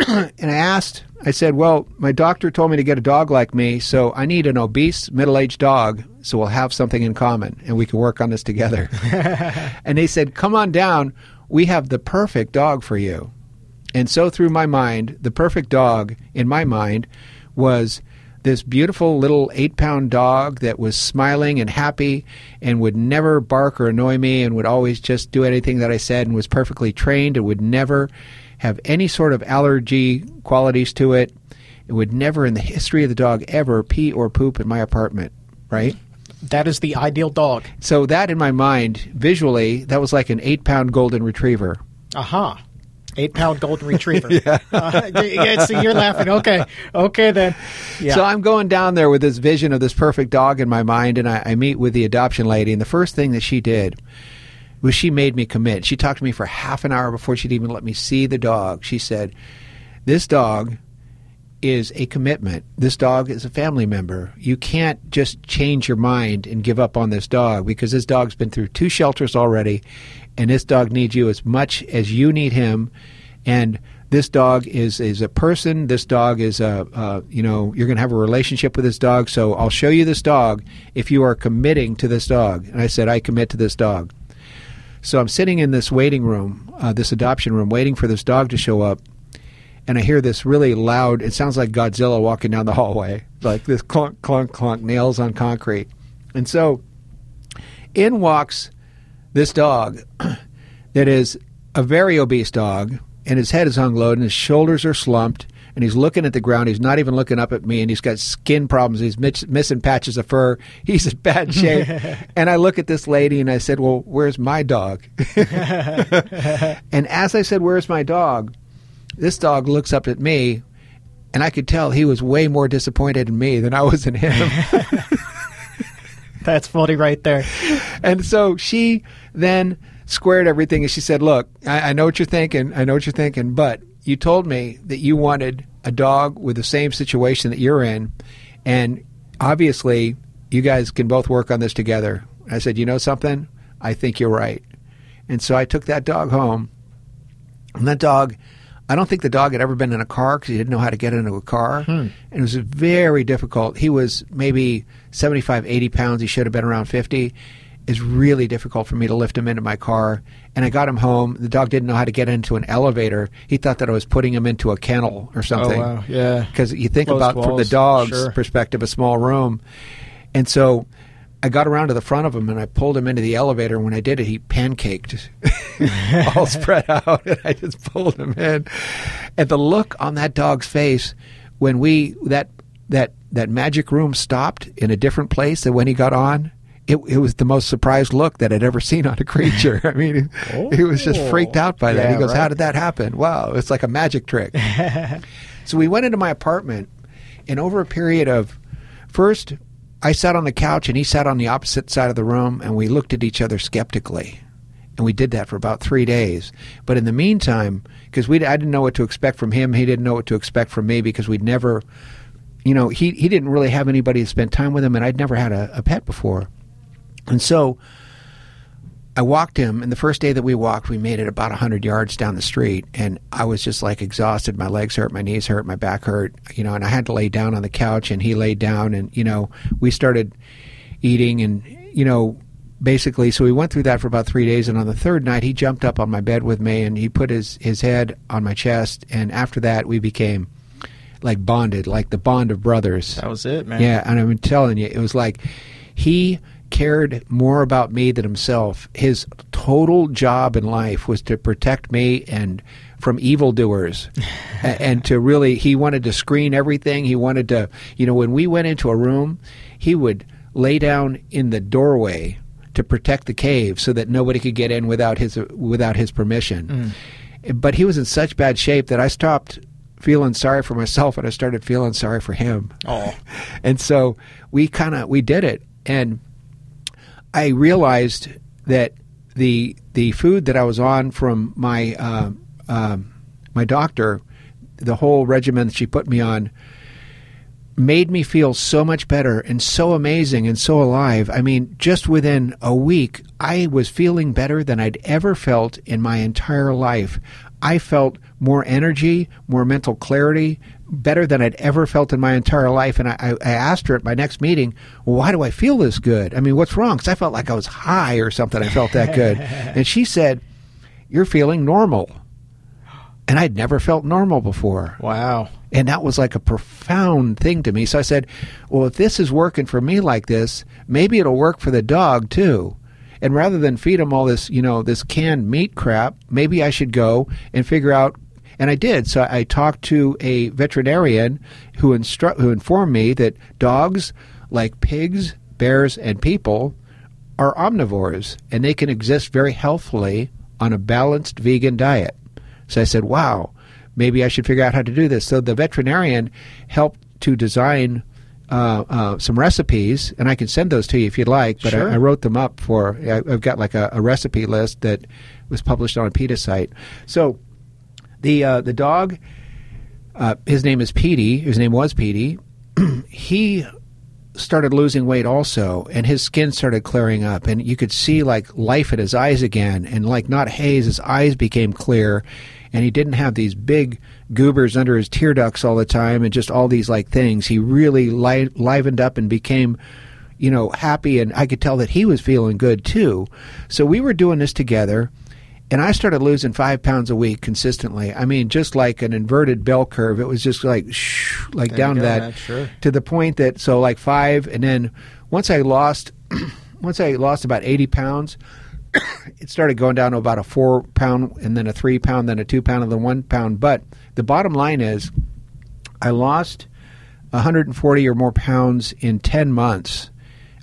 and I asked, I said, "Well, my doctor told me to get a dog like me, so I need an obese middle-aged dog, so we'll have something in common and we can work on this together." and they said, "Come on down. We have the perfect dog for you." And so through my mind, the perfect dog in my mind was this beautiful little eight pound dog that was smiling and happy and would never bark or annoy me and would always just do anything that I said and was perfectly trained and would never have any sort of allergy qualities to it. It would never in the history of the dog ever pee or poop in my apartment, right? That is the ideal dog. So that in my mind, visually, that was like an eight pound golden retriever. Aha. Eight pound golden retriever. yeah. Uh, yeah. So you're laughing. Okay. Okay then. Yeah. So I'm going down there with this vision of this perfect dog in my mind, and I, I meet with the adoption lady. And the first thing that she did she made me commit. She talked to me for half an hour before she'd even let me see the dog. She said, This dog is a commitment. This dog is a family member. You can't just change your mind and give up on this dog because this dog's been through two shelters already, and this dog needs you as much as you need him. And this dog is is a person. This dog is a, uh, you know you're going to have a relationship with this dog. So I'll show you this dog if you are committing to this dog. And I said I commit to this dog. So I'm sitting in this waiting room, uh, this adoption room, waiting for this dog to show up. And I hear this really loud, it sounds like Godzilla walking down the hallway, like this clunk, clunk, clunk, nails on concrete. And so in walks this dog that is a very obese dog, and his head is hung low, and his shoulders are slumped, and he's looking at the ground. He's not even looking up at me, and he's got skin problems. He's miss- missing patches of fur. He's in bad shape. and I look at this lady, and I said, Well, where's my dog? and as I said, Where's my dog? This dog looks up at me, and I could tell he was way more disappointed in me than I was in him. That's funny right there. and so she then squared everything and she said, Look, I, I know what you're thinking. I know what you're thinking, but you told me that you wanted a dog with the same situation that you're in. And obviously, you guys can both work on this together. I said, You know something? I think you're right. And so I took that dog home. And that dog, I don't think the dog had ever been in a car because he didn't know how to get into a car. Hmm. And it was very difficult. He was maybe 75, 80 pounds. He should have been around 50. It's really difficult for me to lift him into my car. And I got him home. The dog didn't know how to get into an elevator. He thought that I was putting him into a kennel or oh, something. Oh, wow. Yeah. Because you think Closed about from the dog's Sure. perspective, a small room. And so I got around to the front of him and I pulled him into the elevator. And when I did it, he pancaked, all spread out. And I just pulled him in. And the look on that dog's face when we that that that magic room stopped in a different place than when he got on, it, it was the most surprised look that I'd ever seen on a creature. I mean, he was just oh. freaked out by that. Yeah, he goes, "How did that happen? Wow, it's like a magic trick." so we went into my apartment, and over a period of first, I sat on the couch and he sat on the opposite side of the room, and we looked at each other skeptically. And we did that for about three days. But in the meantime, because we I didn't know what to expect from him, he didn't know what to expect from me because we'd never, you know, he he didn't really have anybody to spend time with him, and I'd never had a, a pet before. And so I walked him, and the first day that we walked, we made it about 100 yards down the street, and I was just like exhausted. My legs hurt, my knees hurt, my back hurt, you know, and I had to lay down on the couch, and he laid down, and, you know, we started eating, and, you know, basically, so we went through that for about three days, and on the third night, he jumped up on my bed with me, and he put his, his head on my chest, and after that, we became like bonded, like the bond of brothers. That was it, man. Yeah, and I'm telling you, it was like he cared more about me than himself. His total job in life was to protect me and from evildoers, and to really, he wanted to screen everything. He wanted to, you know, when we went into a room, he would lay down in the doorway to protect the cave so that nobody could get in without his without his permission. Mm. But he was in such bad shape that I stopped feeling sorry for myself and I started feeling sorry for him. Oh. And so we kind of we did it and I realized that the the food that I was on from my um um, my doctor, the whole regimen that she put me on, made me feel so much better and so amazing and so alive. I mean, just within a week, I was feeling better than I'd ever felt in my entire life. I felt more energy, more mental clarity, better than I'd ever felt in my entire life. And I, I asked her at my next meeting, well, why do I feel this good? I mean, what's wrong? Because I felt like I was high or something. I felt that good. and she said, You're feeling normal. And I'd never felt normal before. Wow. And that was like a profound thing to me. So I said, well, if this is working for me like this, maybe it'll work for the dog too. And rather than feed them all this, you know, this canned meat crap, maybe I should go and figure out. And I did. So I talked to a veterinarian who instru- who informed me that dogs, like pigs, bears, and people, are omnivores and they can exist very healthfully on a balanced vegan diet. So I said, wow, maybe I should figure out how to do this. So the veterinarian helped to design uh, uh, some recipes, and I can send those to you if you'd like. But Sure. I, I wrote them up for. I, I've got like a, a recipe list that was published on a PETA site. So the uh, the dog, uh, his name is Peety. His name was Peety. he started losing weight also and his skin started clearing up and you could see like life in his eyes again and like not haze his eyes became clear and he didn't have these big goobers under his tear ducts all the time and just all these like things he really li- livened up and became you know happy and i could tell that he was feeling good too so we were doing this together and I started losing five pounds a week consistently. I mean, just like an inverted bell curve. It was just like, shh, like There down go, that sure. to the point that so like five, and then once I lost, once I lost about eighty pounds, it started going down to about a four pound, and then a three pound, then a two pound, and then one pound. But the bottom line is, I lost 140 or more pounds in 10 months.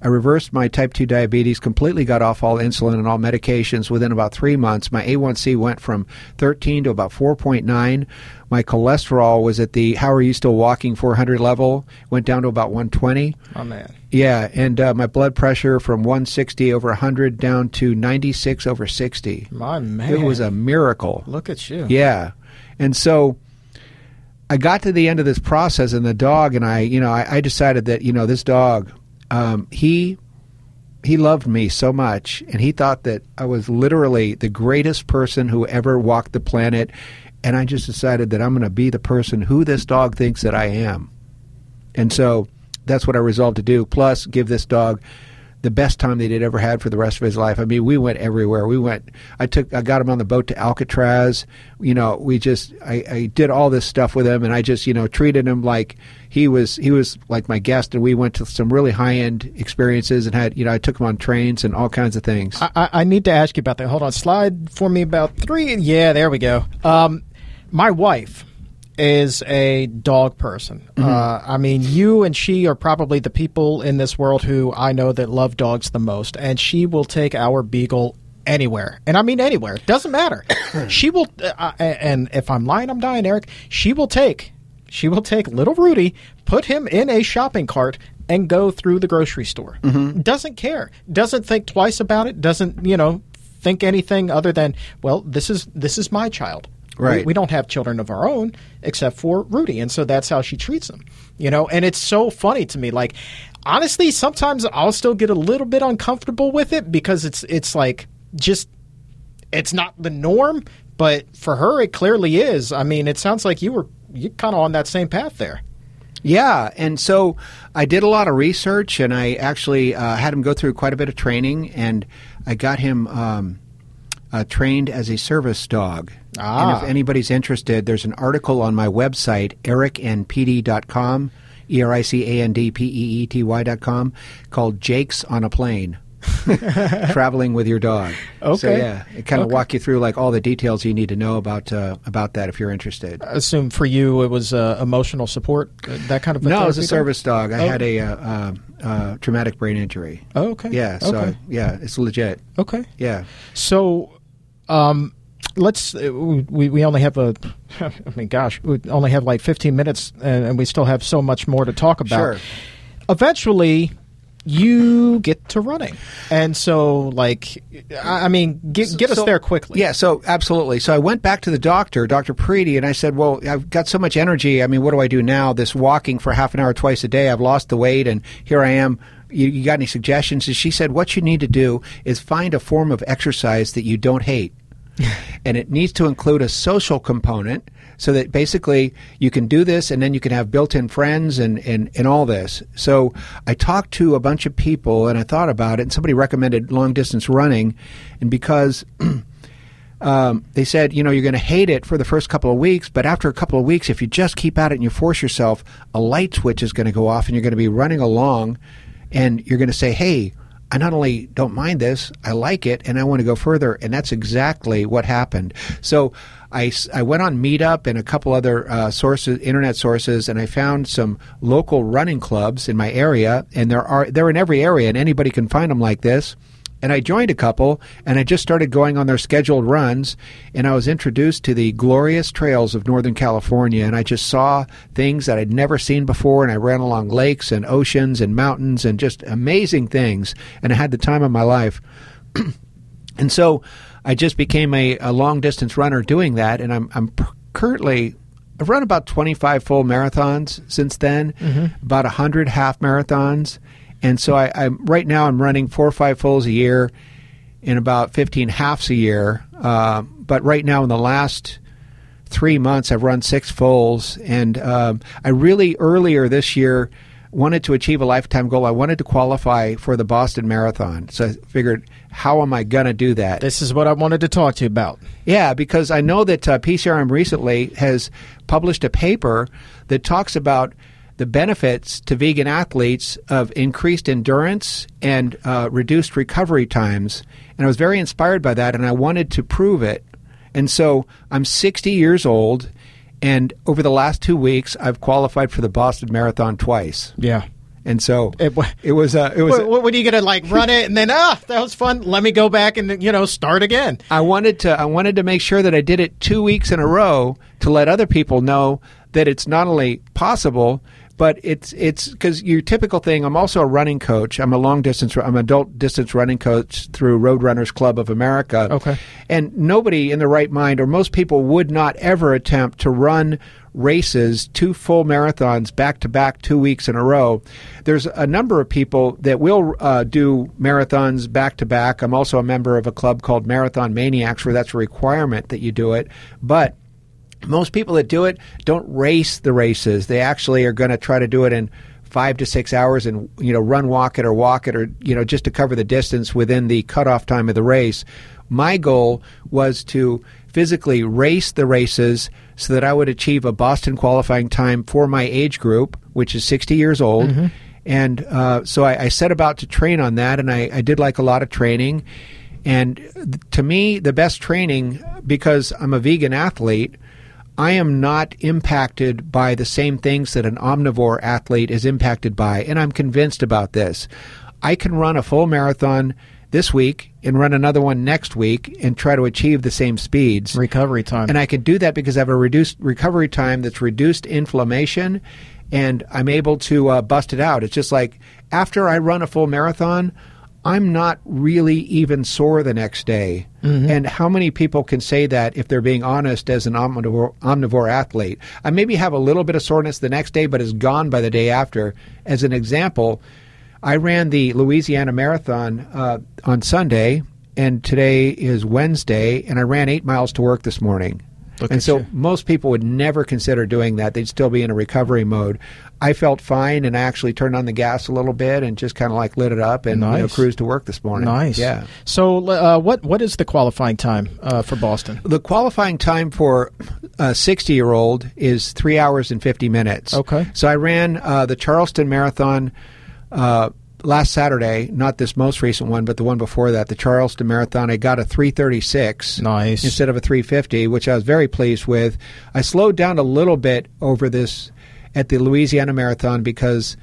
I reversed my type 2 diabetes, completely got off all insulin and all medications within about three months. My A1C went from 13 to about 4.9. My cholesterol was at the how are you still walking 400 level, went down to about 120. Oh man. Yeah, and uh, my blood pressure from 160 over 100 down to 96 over 60. My man. It was a miracle. Look at you. Yeah. And so I got to the end of this process, and the dog and I, you know, I, I decided that, you know, this dog, um, he he loved me so much, and he thought that I was literally the greatest person who ever walked the planet. And I just decided that I'm going to be the person who this dog thinks that I am. And so that's what I resolved to do. Plus, give this dog the best time that he'd ever had for the rest of his life. I mean, we went everywhere. We went. I took. I got him on the boat to Alcatraz. You know, we just. I, I did all this stuff with him, and I just, you know, treated him like he was. He was like my guest, and we went to some really high end experiences, and had. You know, I took him on trains and all kinds of things. I, I- need to ask you about that. Hold on, slide for me about three. Yeah, there we go. Um, my wife is a dog person. Uh, I mean, you and she are probably the people in this world who I know that love dogs the most, and she will take our beagle anywhere, and I mean anywhere. It Doesn't matter. she will, uh, and if I'm lying, I'm dying, Eric. She will take, she will take little Rudy, put him in a shopping cart. And go through the grocery store. Doesn't care. Doesn't think twice about it. Doesn't you know think anything other than well, this is this is my child. We- Right. We, don't have children of our own except for Rudy, and so that's how she treats them. You know, and it's so funny to me. Like, honestly, sometimes I'll still get a little bit uncomfortable with it because it's it's like just it's not the norm, but for her it clearly is. I mean, it sounds like you were you kind of on that same path there. Yeah, and so I did a lot of research, and I actually uh, had him go through quite a bit of training, and I got him um, uh, trained as a service dog. Ah. And if anybody's interested, there's an article on my website, ericandpeety.com, E R I C A N D P E E T Y.com, called Jake's on a Plane. Traveling with your dog. Okay. So yeah, it kind of Okay. walk you through like all the details you need to know about uh, about that if you're interested. I assume for you it was uh, emotional support, uh, that kind of. No, it was a service dog. I Oh. had a uh, uh, uh, traumatic brain injury. Oh, okay. Yeah, so okay. yeah, it's legit. okay. Yeah. So, um, let's. uh, We we only have a. I mean, gosh, we only have like 15 minutes, and, and we still have so much more to talk about. Sure. Eventually, you get to running, and so like, I mean, get get us there quickly. Yeah, so absolutely. So I went back to the doctor, Dr. Preeti, and I said, Well, I've got so much energy. I mean, what do I do now? This walking for half an hour twice a day, I've lost the weight, and here I am. You, you got any suggestions? And she said, What you need to do is find a form of exercise that you don't hate. and it needs to include a social component so that basically you can do this and then you can have built-in friends and, and, and all this so i talked to a bunch of people and i thought about it and somebody recommended long distance running and because um, they said, you know, you're going to hate it for the first couple of weeks, but after a couple of weeks, if you just keep at it and you force yourself, a light switch is going to go off and you're going to be running along and you're going to say, hey, I not only don't mind this, I like it and I want to go further. And that's exactly what happened. So I, I went on Meetup and a couple other uh, sources, internet sources, and I found some local running clubs in my area. And there are, they're in every area and anybody can find them like this and I joined a couple, and I just started going on their scheduled runs, and I was introduced to the glorious trails of Northern California, and I just saw things that I'd never seen before, and I ran along lakes and oceans and mountains and just amazing things, and I had the time of my life. and so I just became a, a long distance runner doing that, and I'm, I'm currently. I've run about 25 full marathons since then, mm-hmm. about 100 half marathons. And so I, I'm right now I'm running four or five fulls a year and about 15 halves a year. Uh, but right now in the last three months, I've run six fulls. And um, I really earlier this year wanted to achieve a lifetime goal. I wanted to qualify for the Boston Marathon. So I figured, how am I going to do that? This is what I wanted to talk to you about. Yeah, because I know that uh, PCRM recently has published a paper that talks about the benefits to vegan athletes of increased endurance and uh, reduced recovery times. And I was very inspired by that, and I wanted to prove it. And so I'm 60 years old, and over the last two weeks, I've qualified for the Boston Marathon twice. Yeah. And so It it was uh, it was What, what, are you gonna like run it and then ah that was fun? Let me go back and you know start again. I wanted to I wanted to make sure that I did it two weeks in a row to let other people know that it's not only possible, but it's it's because your typical thing. I'm also a running coach. I'm a long distance. I'm an adult distance running coach through Roadrunners Club of America. Okay. and nobody in the right mind, or most people, would not ever attempt to run races, two full marathons back to back, two weeks in a row. There's a number of people that will uh, do marathons back to back. I'm also a member of a club called Marathon Maniacs, where that's a requirement that you do it. But most people that do it don't race the races. They actually are going to try to do it in five to six hours and you know run walk it or walk it or you know just to cover the distance within the cutoff time of the race. My goal was to physically race the races so that I would achieve a Boston qualifying time for my age group, which is 60 years old. And uh, so I, I set about to train on that, and I, I did like a lot of training. And th- to me, the best training, because I'm a vegan athlete, I am not impacted by the same things that an omnivore athlete is impacted by, and I'm convinced about this. I can run a full marathon this week and run another one next week and try to achieve the same speeds. Recovery time. And I can do that because I have a reduced recovery time that's reduced inflammation and I'm able to uh, bust it out. It's just like after I run a full marathon, I'm not really even sore the next day. Mm-hmm. And how many people can say that if they're being honest as an omnivore, omnivore athlete? I maybe have a little bit of soreness the next day, but is gone by the day after. As an example, I ran the Louisiana Marathon uh, on Sunday, and today is Wednesday, and I ran eight miles to work this morning. Look and so you. most people would never consider doing that. They'd still be in a recovery mode. I felt fine and I actually turned on the gas a little bit and just kind of like lit it up and nice. you know, cruised to work this morning. Nice. Yeah. So, uh, what what is the qualifying time uh, for Boston? The qualifying time for a 60 year old is three hours and 50 minutes. Okay. So I ran uh, the Charleston Marathon uh, last Saturday, not this most recent one, but the one before that, the Charleston Marathon, I got a 336 nice. instead of a 350, which I was very pleased with. I slowed down a little bit over this at the Louisiana Marathon because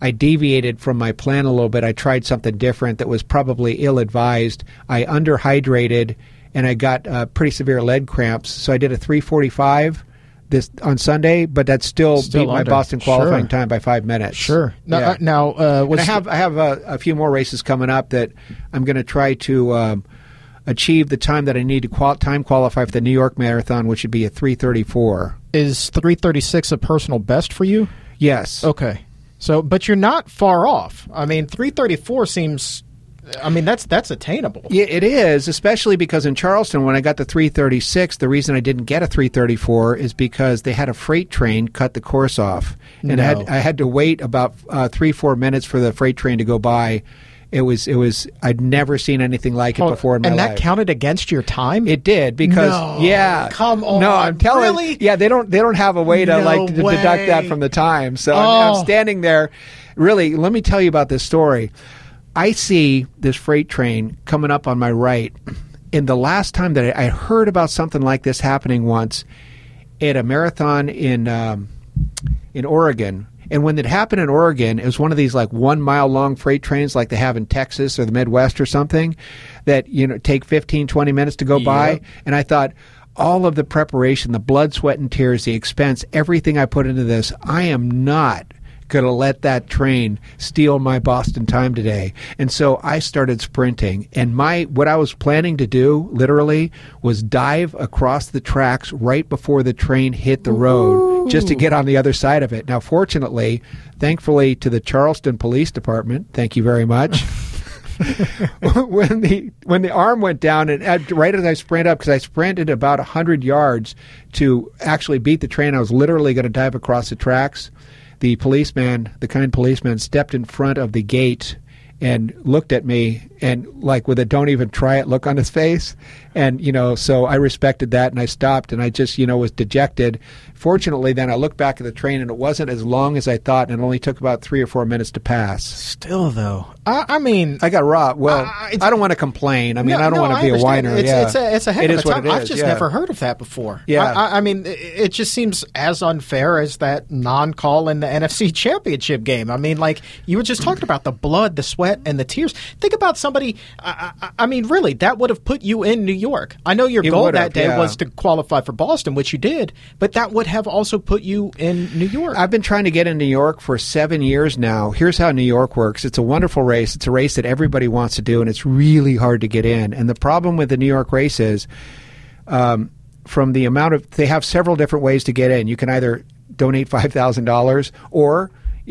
I deviated from my plan a little bit. I tried something different that was probably ill advised. I underhydrated and I got uh, pretty severe leg cramps, so I did a 345 this on Sunday, but that still, still beat under. my Boston qualifying sure. time by five minutes. Sure. Now, yeah. uh, now uh, I have I have a, a, few more races coming up that I'm going to try to um, achieve the time that I need to qual- time qualify for the New York Marathon, which would be a 3:34. Is 3:36 a personal best for you? Yes. Okay. So, but you're not far off. I mean, 334 seems I mean, that's that's attainable. Yeah, it is, especially because in Charleston, when I got the 336, the reason I didn't get a 334 is because they had a freight train cut the course off, and no. I, had, I had to wait about uh, three four minutes for the freight train to go by. It was it was I'd never seen anything like it before in my life. And that life. counted against your time? It did because no, yeah. Come on. No, I'm telling really? Yeah, they don't they don't have a way to no like to way. deduct that from the time. So oh. I'm, I'm standing there. Really, let me tell you about this story. I see this freight train coming up on my right. And the last time that I heard about something like this happening once at a marathon in um, in Oregon, and when it happened in Oregon, it was one of these like one mile long freight trains like they have in Texas or the Midwest or something that, you know, take 15, 20 minutes to go yep. by. And I thought, all of the preparation, the blood, sweat, and tears, the expense, everything I put into this, I am not going to let that train steal my Boston time today. And so I started sprinting. And my what I was planning to do, literally, was dive across the tracks right before the train hit the road, Ooh. just to get on the other side of it. Now, fortunately, thankfully to the Charleston Police Department, thank you very much. when the when the arm went down and uh, right as I sprinted up because I sprinted about hundred yards to actually beat the train, I was literally going to dive across the tracks the policeman, the kind policeman, stepped in front of the gate and looked at me and like with a don't even try it look on his face. And you know so i respected that and i stopped and i just you know was dejected. Fortunately then i looked back at the train and it wasn't as long as i thought and it only took about three or four minutes to pass. Still though. I, I mean i got robbed. Well uh, i don't want to complain. I mean no, i don't no, want to be a whiner. It's, yeah. it's a, it's a heck it of is a time. i've just yeah. never heard of that before. Yeah. I, I, mean it just seems as unfair as that non-call in the nfc championship game. I mean like you were just talking about the blood the sweat and the tears. Think about somebody I, I, I mean really that would have put you in new york. I know your it goal that day yeah. was to qualify for boston which you did but that would have also put you in new york. I've been trying to get in new york for seven years now. Here's how new york works. It's a wonderful race. It's a race that everybody wants to do and it's really hard to get in. And the problem with the new york race is um, from the amount of they have several different ways to get in. You can either donate $5000 or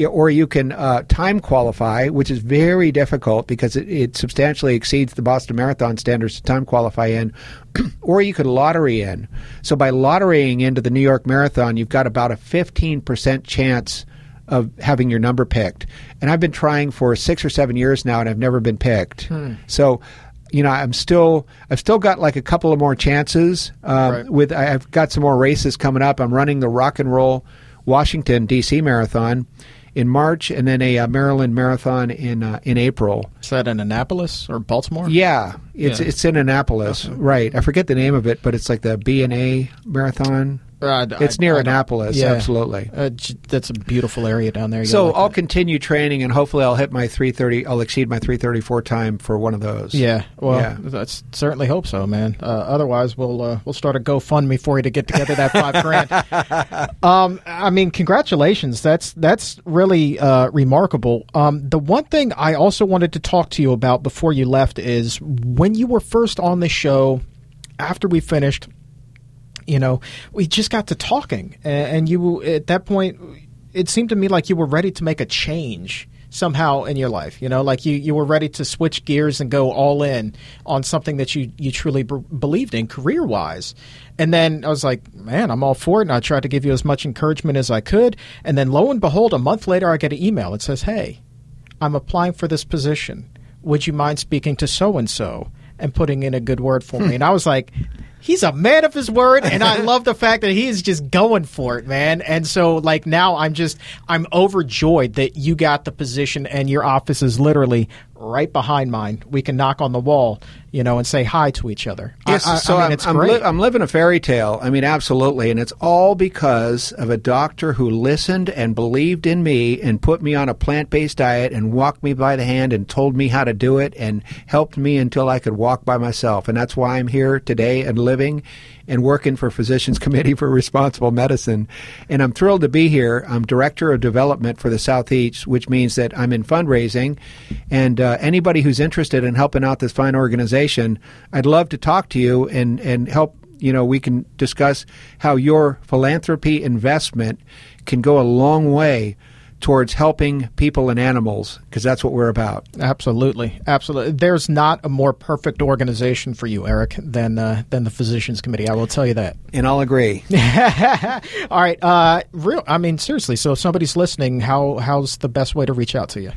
or you can uh, time qualify, which is very difficult because it, it, substantially exceeds the Boston Marathon standards to time qualify in, or you could lottery in. So by lotterying into the New York Marathon, you've got about a 15% chance of having your number picked. And I've been trying for six or seven years now, and I've never been picked. Hmm. So you know, I'm still, I've still got like a couple of more chances. Um, right. With I've got some more races coming up. I'm running the Rock and Roll Washington D.C. Marathon in March, and then a uh, Maryland Marathon in uh, in April. Is that in Annapolis or Baltimore? Yeah, it's Yeah. it's in Annapolis, Okay. right? I forget the name of it, but it's like the B and A Marathon. Uh, it's I- near I Annapolis, yeah. absolutely. Uh, that's a beautiful area down there. You So I'll continue training, and hopefully I'll hit my 330. I'll exceed my 334 time for one of those. Yeah, well, Yeah. that's certainly hope so, man. Uh, otherwise, we'll uh, we'll start a GoFundMe for you to get together that five grand. Um, I mean, congratulations. That's that's really uh, remarkable. Um, the one thing I also wanted to talk to you about before you left is when you were first on the show. After we finished, you know, we just got to talking, and you at that point, it seemed to me like you were ready to make a change somehow in your life. You know, like you you were ready to switch gears and go all in on something that you you truly b- believed in career wise. And then I was like, man, I'm all for it. And I tried to give you as much encouragement as I could. And then lo and behold, a month later, I get an email. It says, hey, I'm applying for this position. Would you mind speaking to so and so and putting in a good word for hmm. me? And I was like, he's a man of his word, and I love the fact that he is just going for it, man. And so, like now, I'm just I'm overjoyed that you got the position, and your office is literally right behind mine. We can knock on the wall, you know, and say hi to each other. I- Yes, I, so I mean, it's I'm, great. li- I'm living a fairy tale. I mean, absolutely, and it's all because of a doctor who listened and believed in me and put me on a plant-based diet and walked me by the hand and told me how to do it and helped me until I could walk by myself. And that's why I'm here today and living and working for Physicians Committee for Responsible Medicine. And I'm thrilled to be here. I'm director of development for the Southeast, which means that I'm in fundraising. And uh, anybody who's interested in helping out this fine organization, I'd love to talk to you and, and help. You know, we can discuss how your philanthropy investment can go a long way towards helping people and animals because that's what we're about. Absolutely, absolutely. There's not a more perfect organization for you, Eric, than uh, than the Physicians Committee. I will tell you that. And I'll agree. All right, uh, real. I mean, seriously. So, if somebody's listening, how how's the best way to reach out to you?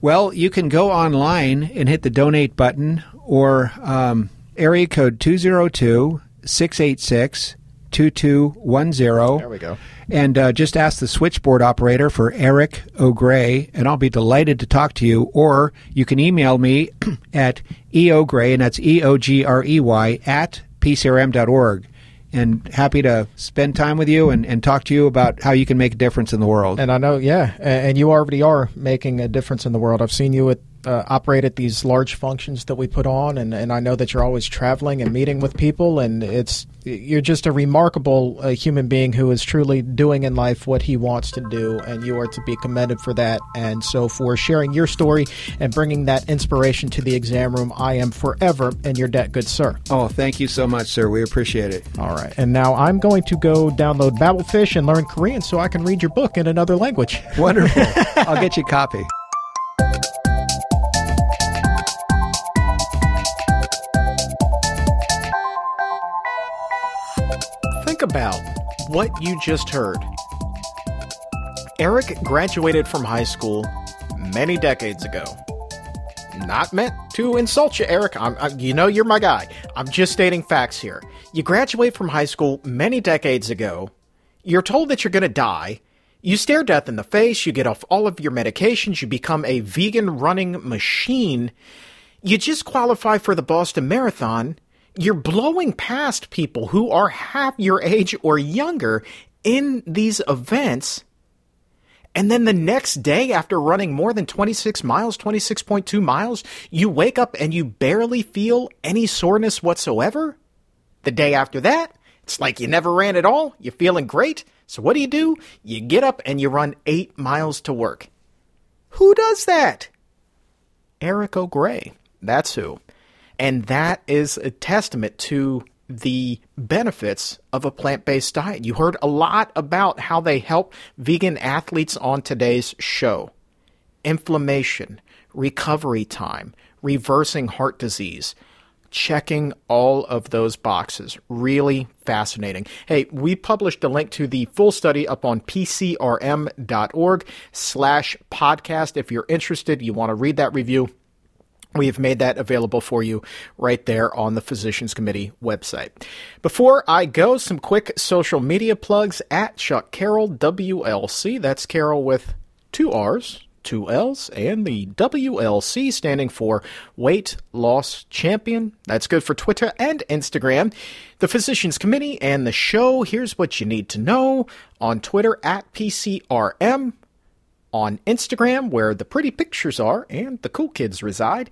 Well, you can go online and hit the donate button or um, area code 202 686 2210. There we go. And uh, just ask the switchboard operator for Eric O'Grey, and I'll be delighted to talk to you. Or you can email me at eogrey, and that's E O G R E Y, at pcrm.org. And happy to spend time with you and, and talk to you about how you can make a difference in the world. And I know, yeah, and you already are making a difference in the world. I've seen you at, uh, operate at these large functions that we put on, and, and I know that you're always traveling and meeting with people, and it's you're just a remarkable uh, human being who is truly doing in life what he wants to do, and you are to be commended for that. And so, for sharing your story and bringing that inspiration to the exam room, I am forever in your debt, good sir. oh, thank you so much, sir. We appreciate it. All right, and now I'm going to go download Babelfish and learn Korean so I can read your book in another language. Wonderful. I'll get you a copy. Think about what you just heard. Eric graduated from high school many decades ago. Not meant to insult you, Eric. I'm, I, you know you're my guy. I'm just stating facts here. You graduate from high school many decades ago. You're told that you're going to die. You stare death in the face. You get off all of your medications. You become a vegan running machine. You just qualify for the Boston Marathon. You're blowing past people who are half your age or younger in these events. And then the next day, after running more than 26 miles, 26.2 miles, you wake up and you barely feel any soreness whatsoever. The day after that, it's like you never ran at all. You're feeling great. So what do you do? You get up and you run eight miles to work. Who does that? Eric O'Grey. That's who. And that is a testament to the benefits of a plant based diet. You heard a lot about how they help vegan athletes on today's show inflammation, recovery time, reversing heart disease. Checking all of those boxes. Really fascinating. Hey, we published a link to the full study up on pcrm.org slash podcast. If you're interested, you want to read that review, we have made that available for you right there on the Physicians Committee website. Before I go, some quick social media plugs at Chuck Carroll WLC. That's Carroll with two R's, two L's, and the WLC standing for Weight Loss Champion. That's good for Twitter and Instagram. The Physicians Committee and the show. Here's what you need to know on Twitter at PCRM, on Instagram, where the pretty pictures are and the cool kids reside.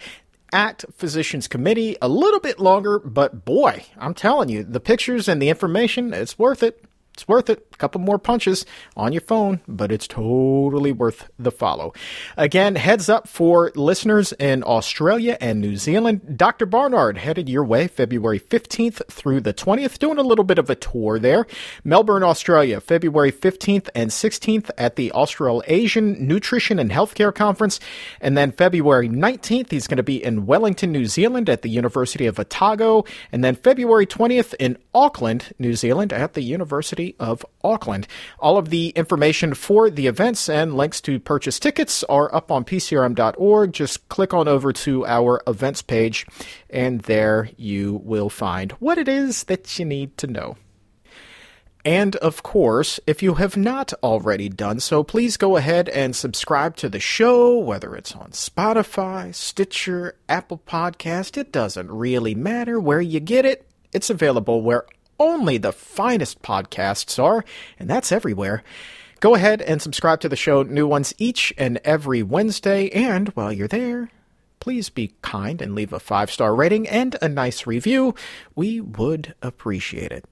At Physicians Committee, a little bit longer, but boy, I'm telling you, the pictures and the information, it's worth it. It's worth it. A couple more punches on your phone, but it's totally worth the follow. Again, heads up for listeners in Australia and New Zealand. Dr. Barnard headed your way February 15th through the 20th, doing a little bit of a tour there. Melbourne, Australia, February 15th and 16th at the Australasian Nutrition and Healthcare Conference. And then February 19th, he's going to be in Wellington, New Zealand at the University of Otago. And then February 20th in Auckland, New Zealand at the University of Auckland. All of the information for the events and links to purchase tickets are up on PCRM.org. Just click on over to our events page, and there you will find what it is that you need to know. And of course, if you have not already done so, please go ahead and subscribe to the show, whether it's on Spotify, Stitcher, Apple Podcast. It doesn't really matter where you get it. It's available where only the finest podcasts are, and that's everywhere. Go ahead and subscribe to the show, new ones each and every Wednesday. And while you're there, please be kind and leave a five star rating and a nice review. We would appreciate it.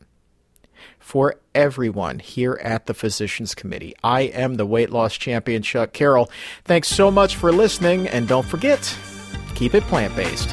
For everyone here at the Physicians Committee, I am the weight loss champion, Chuck Carroll. Thanks so much for listening, and don't forget, keep it plant based.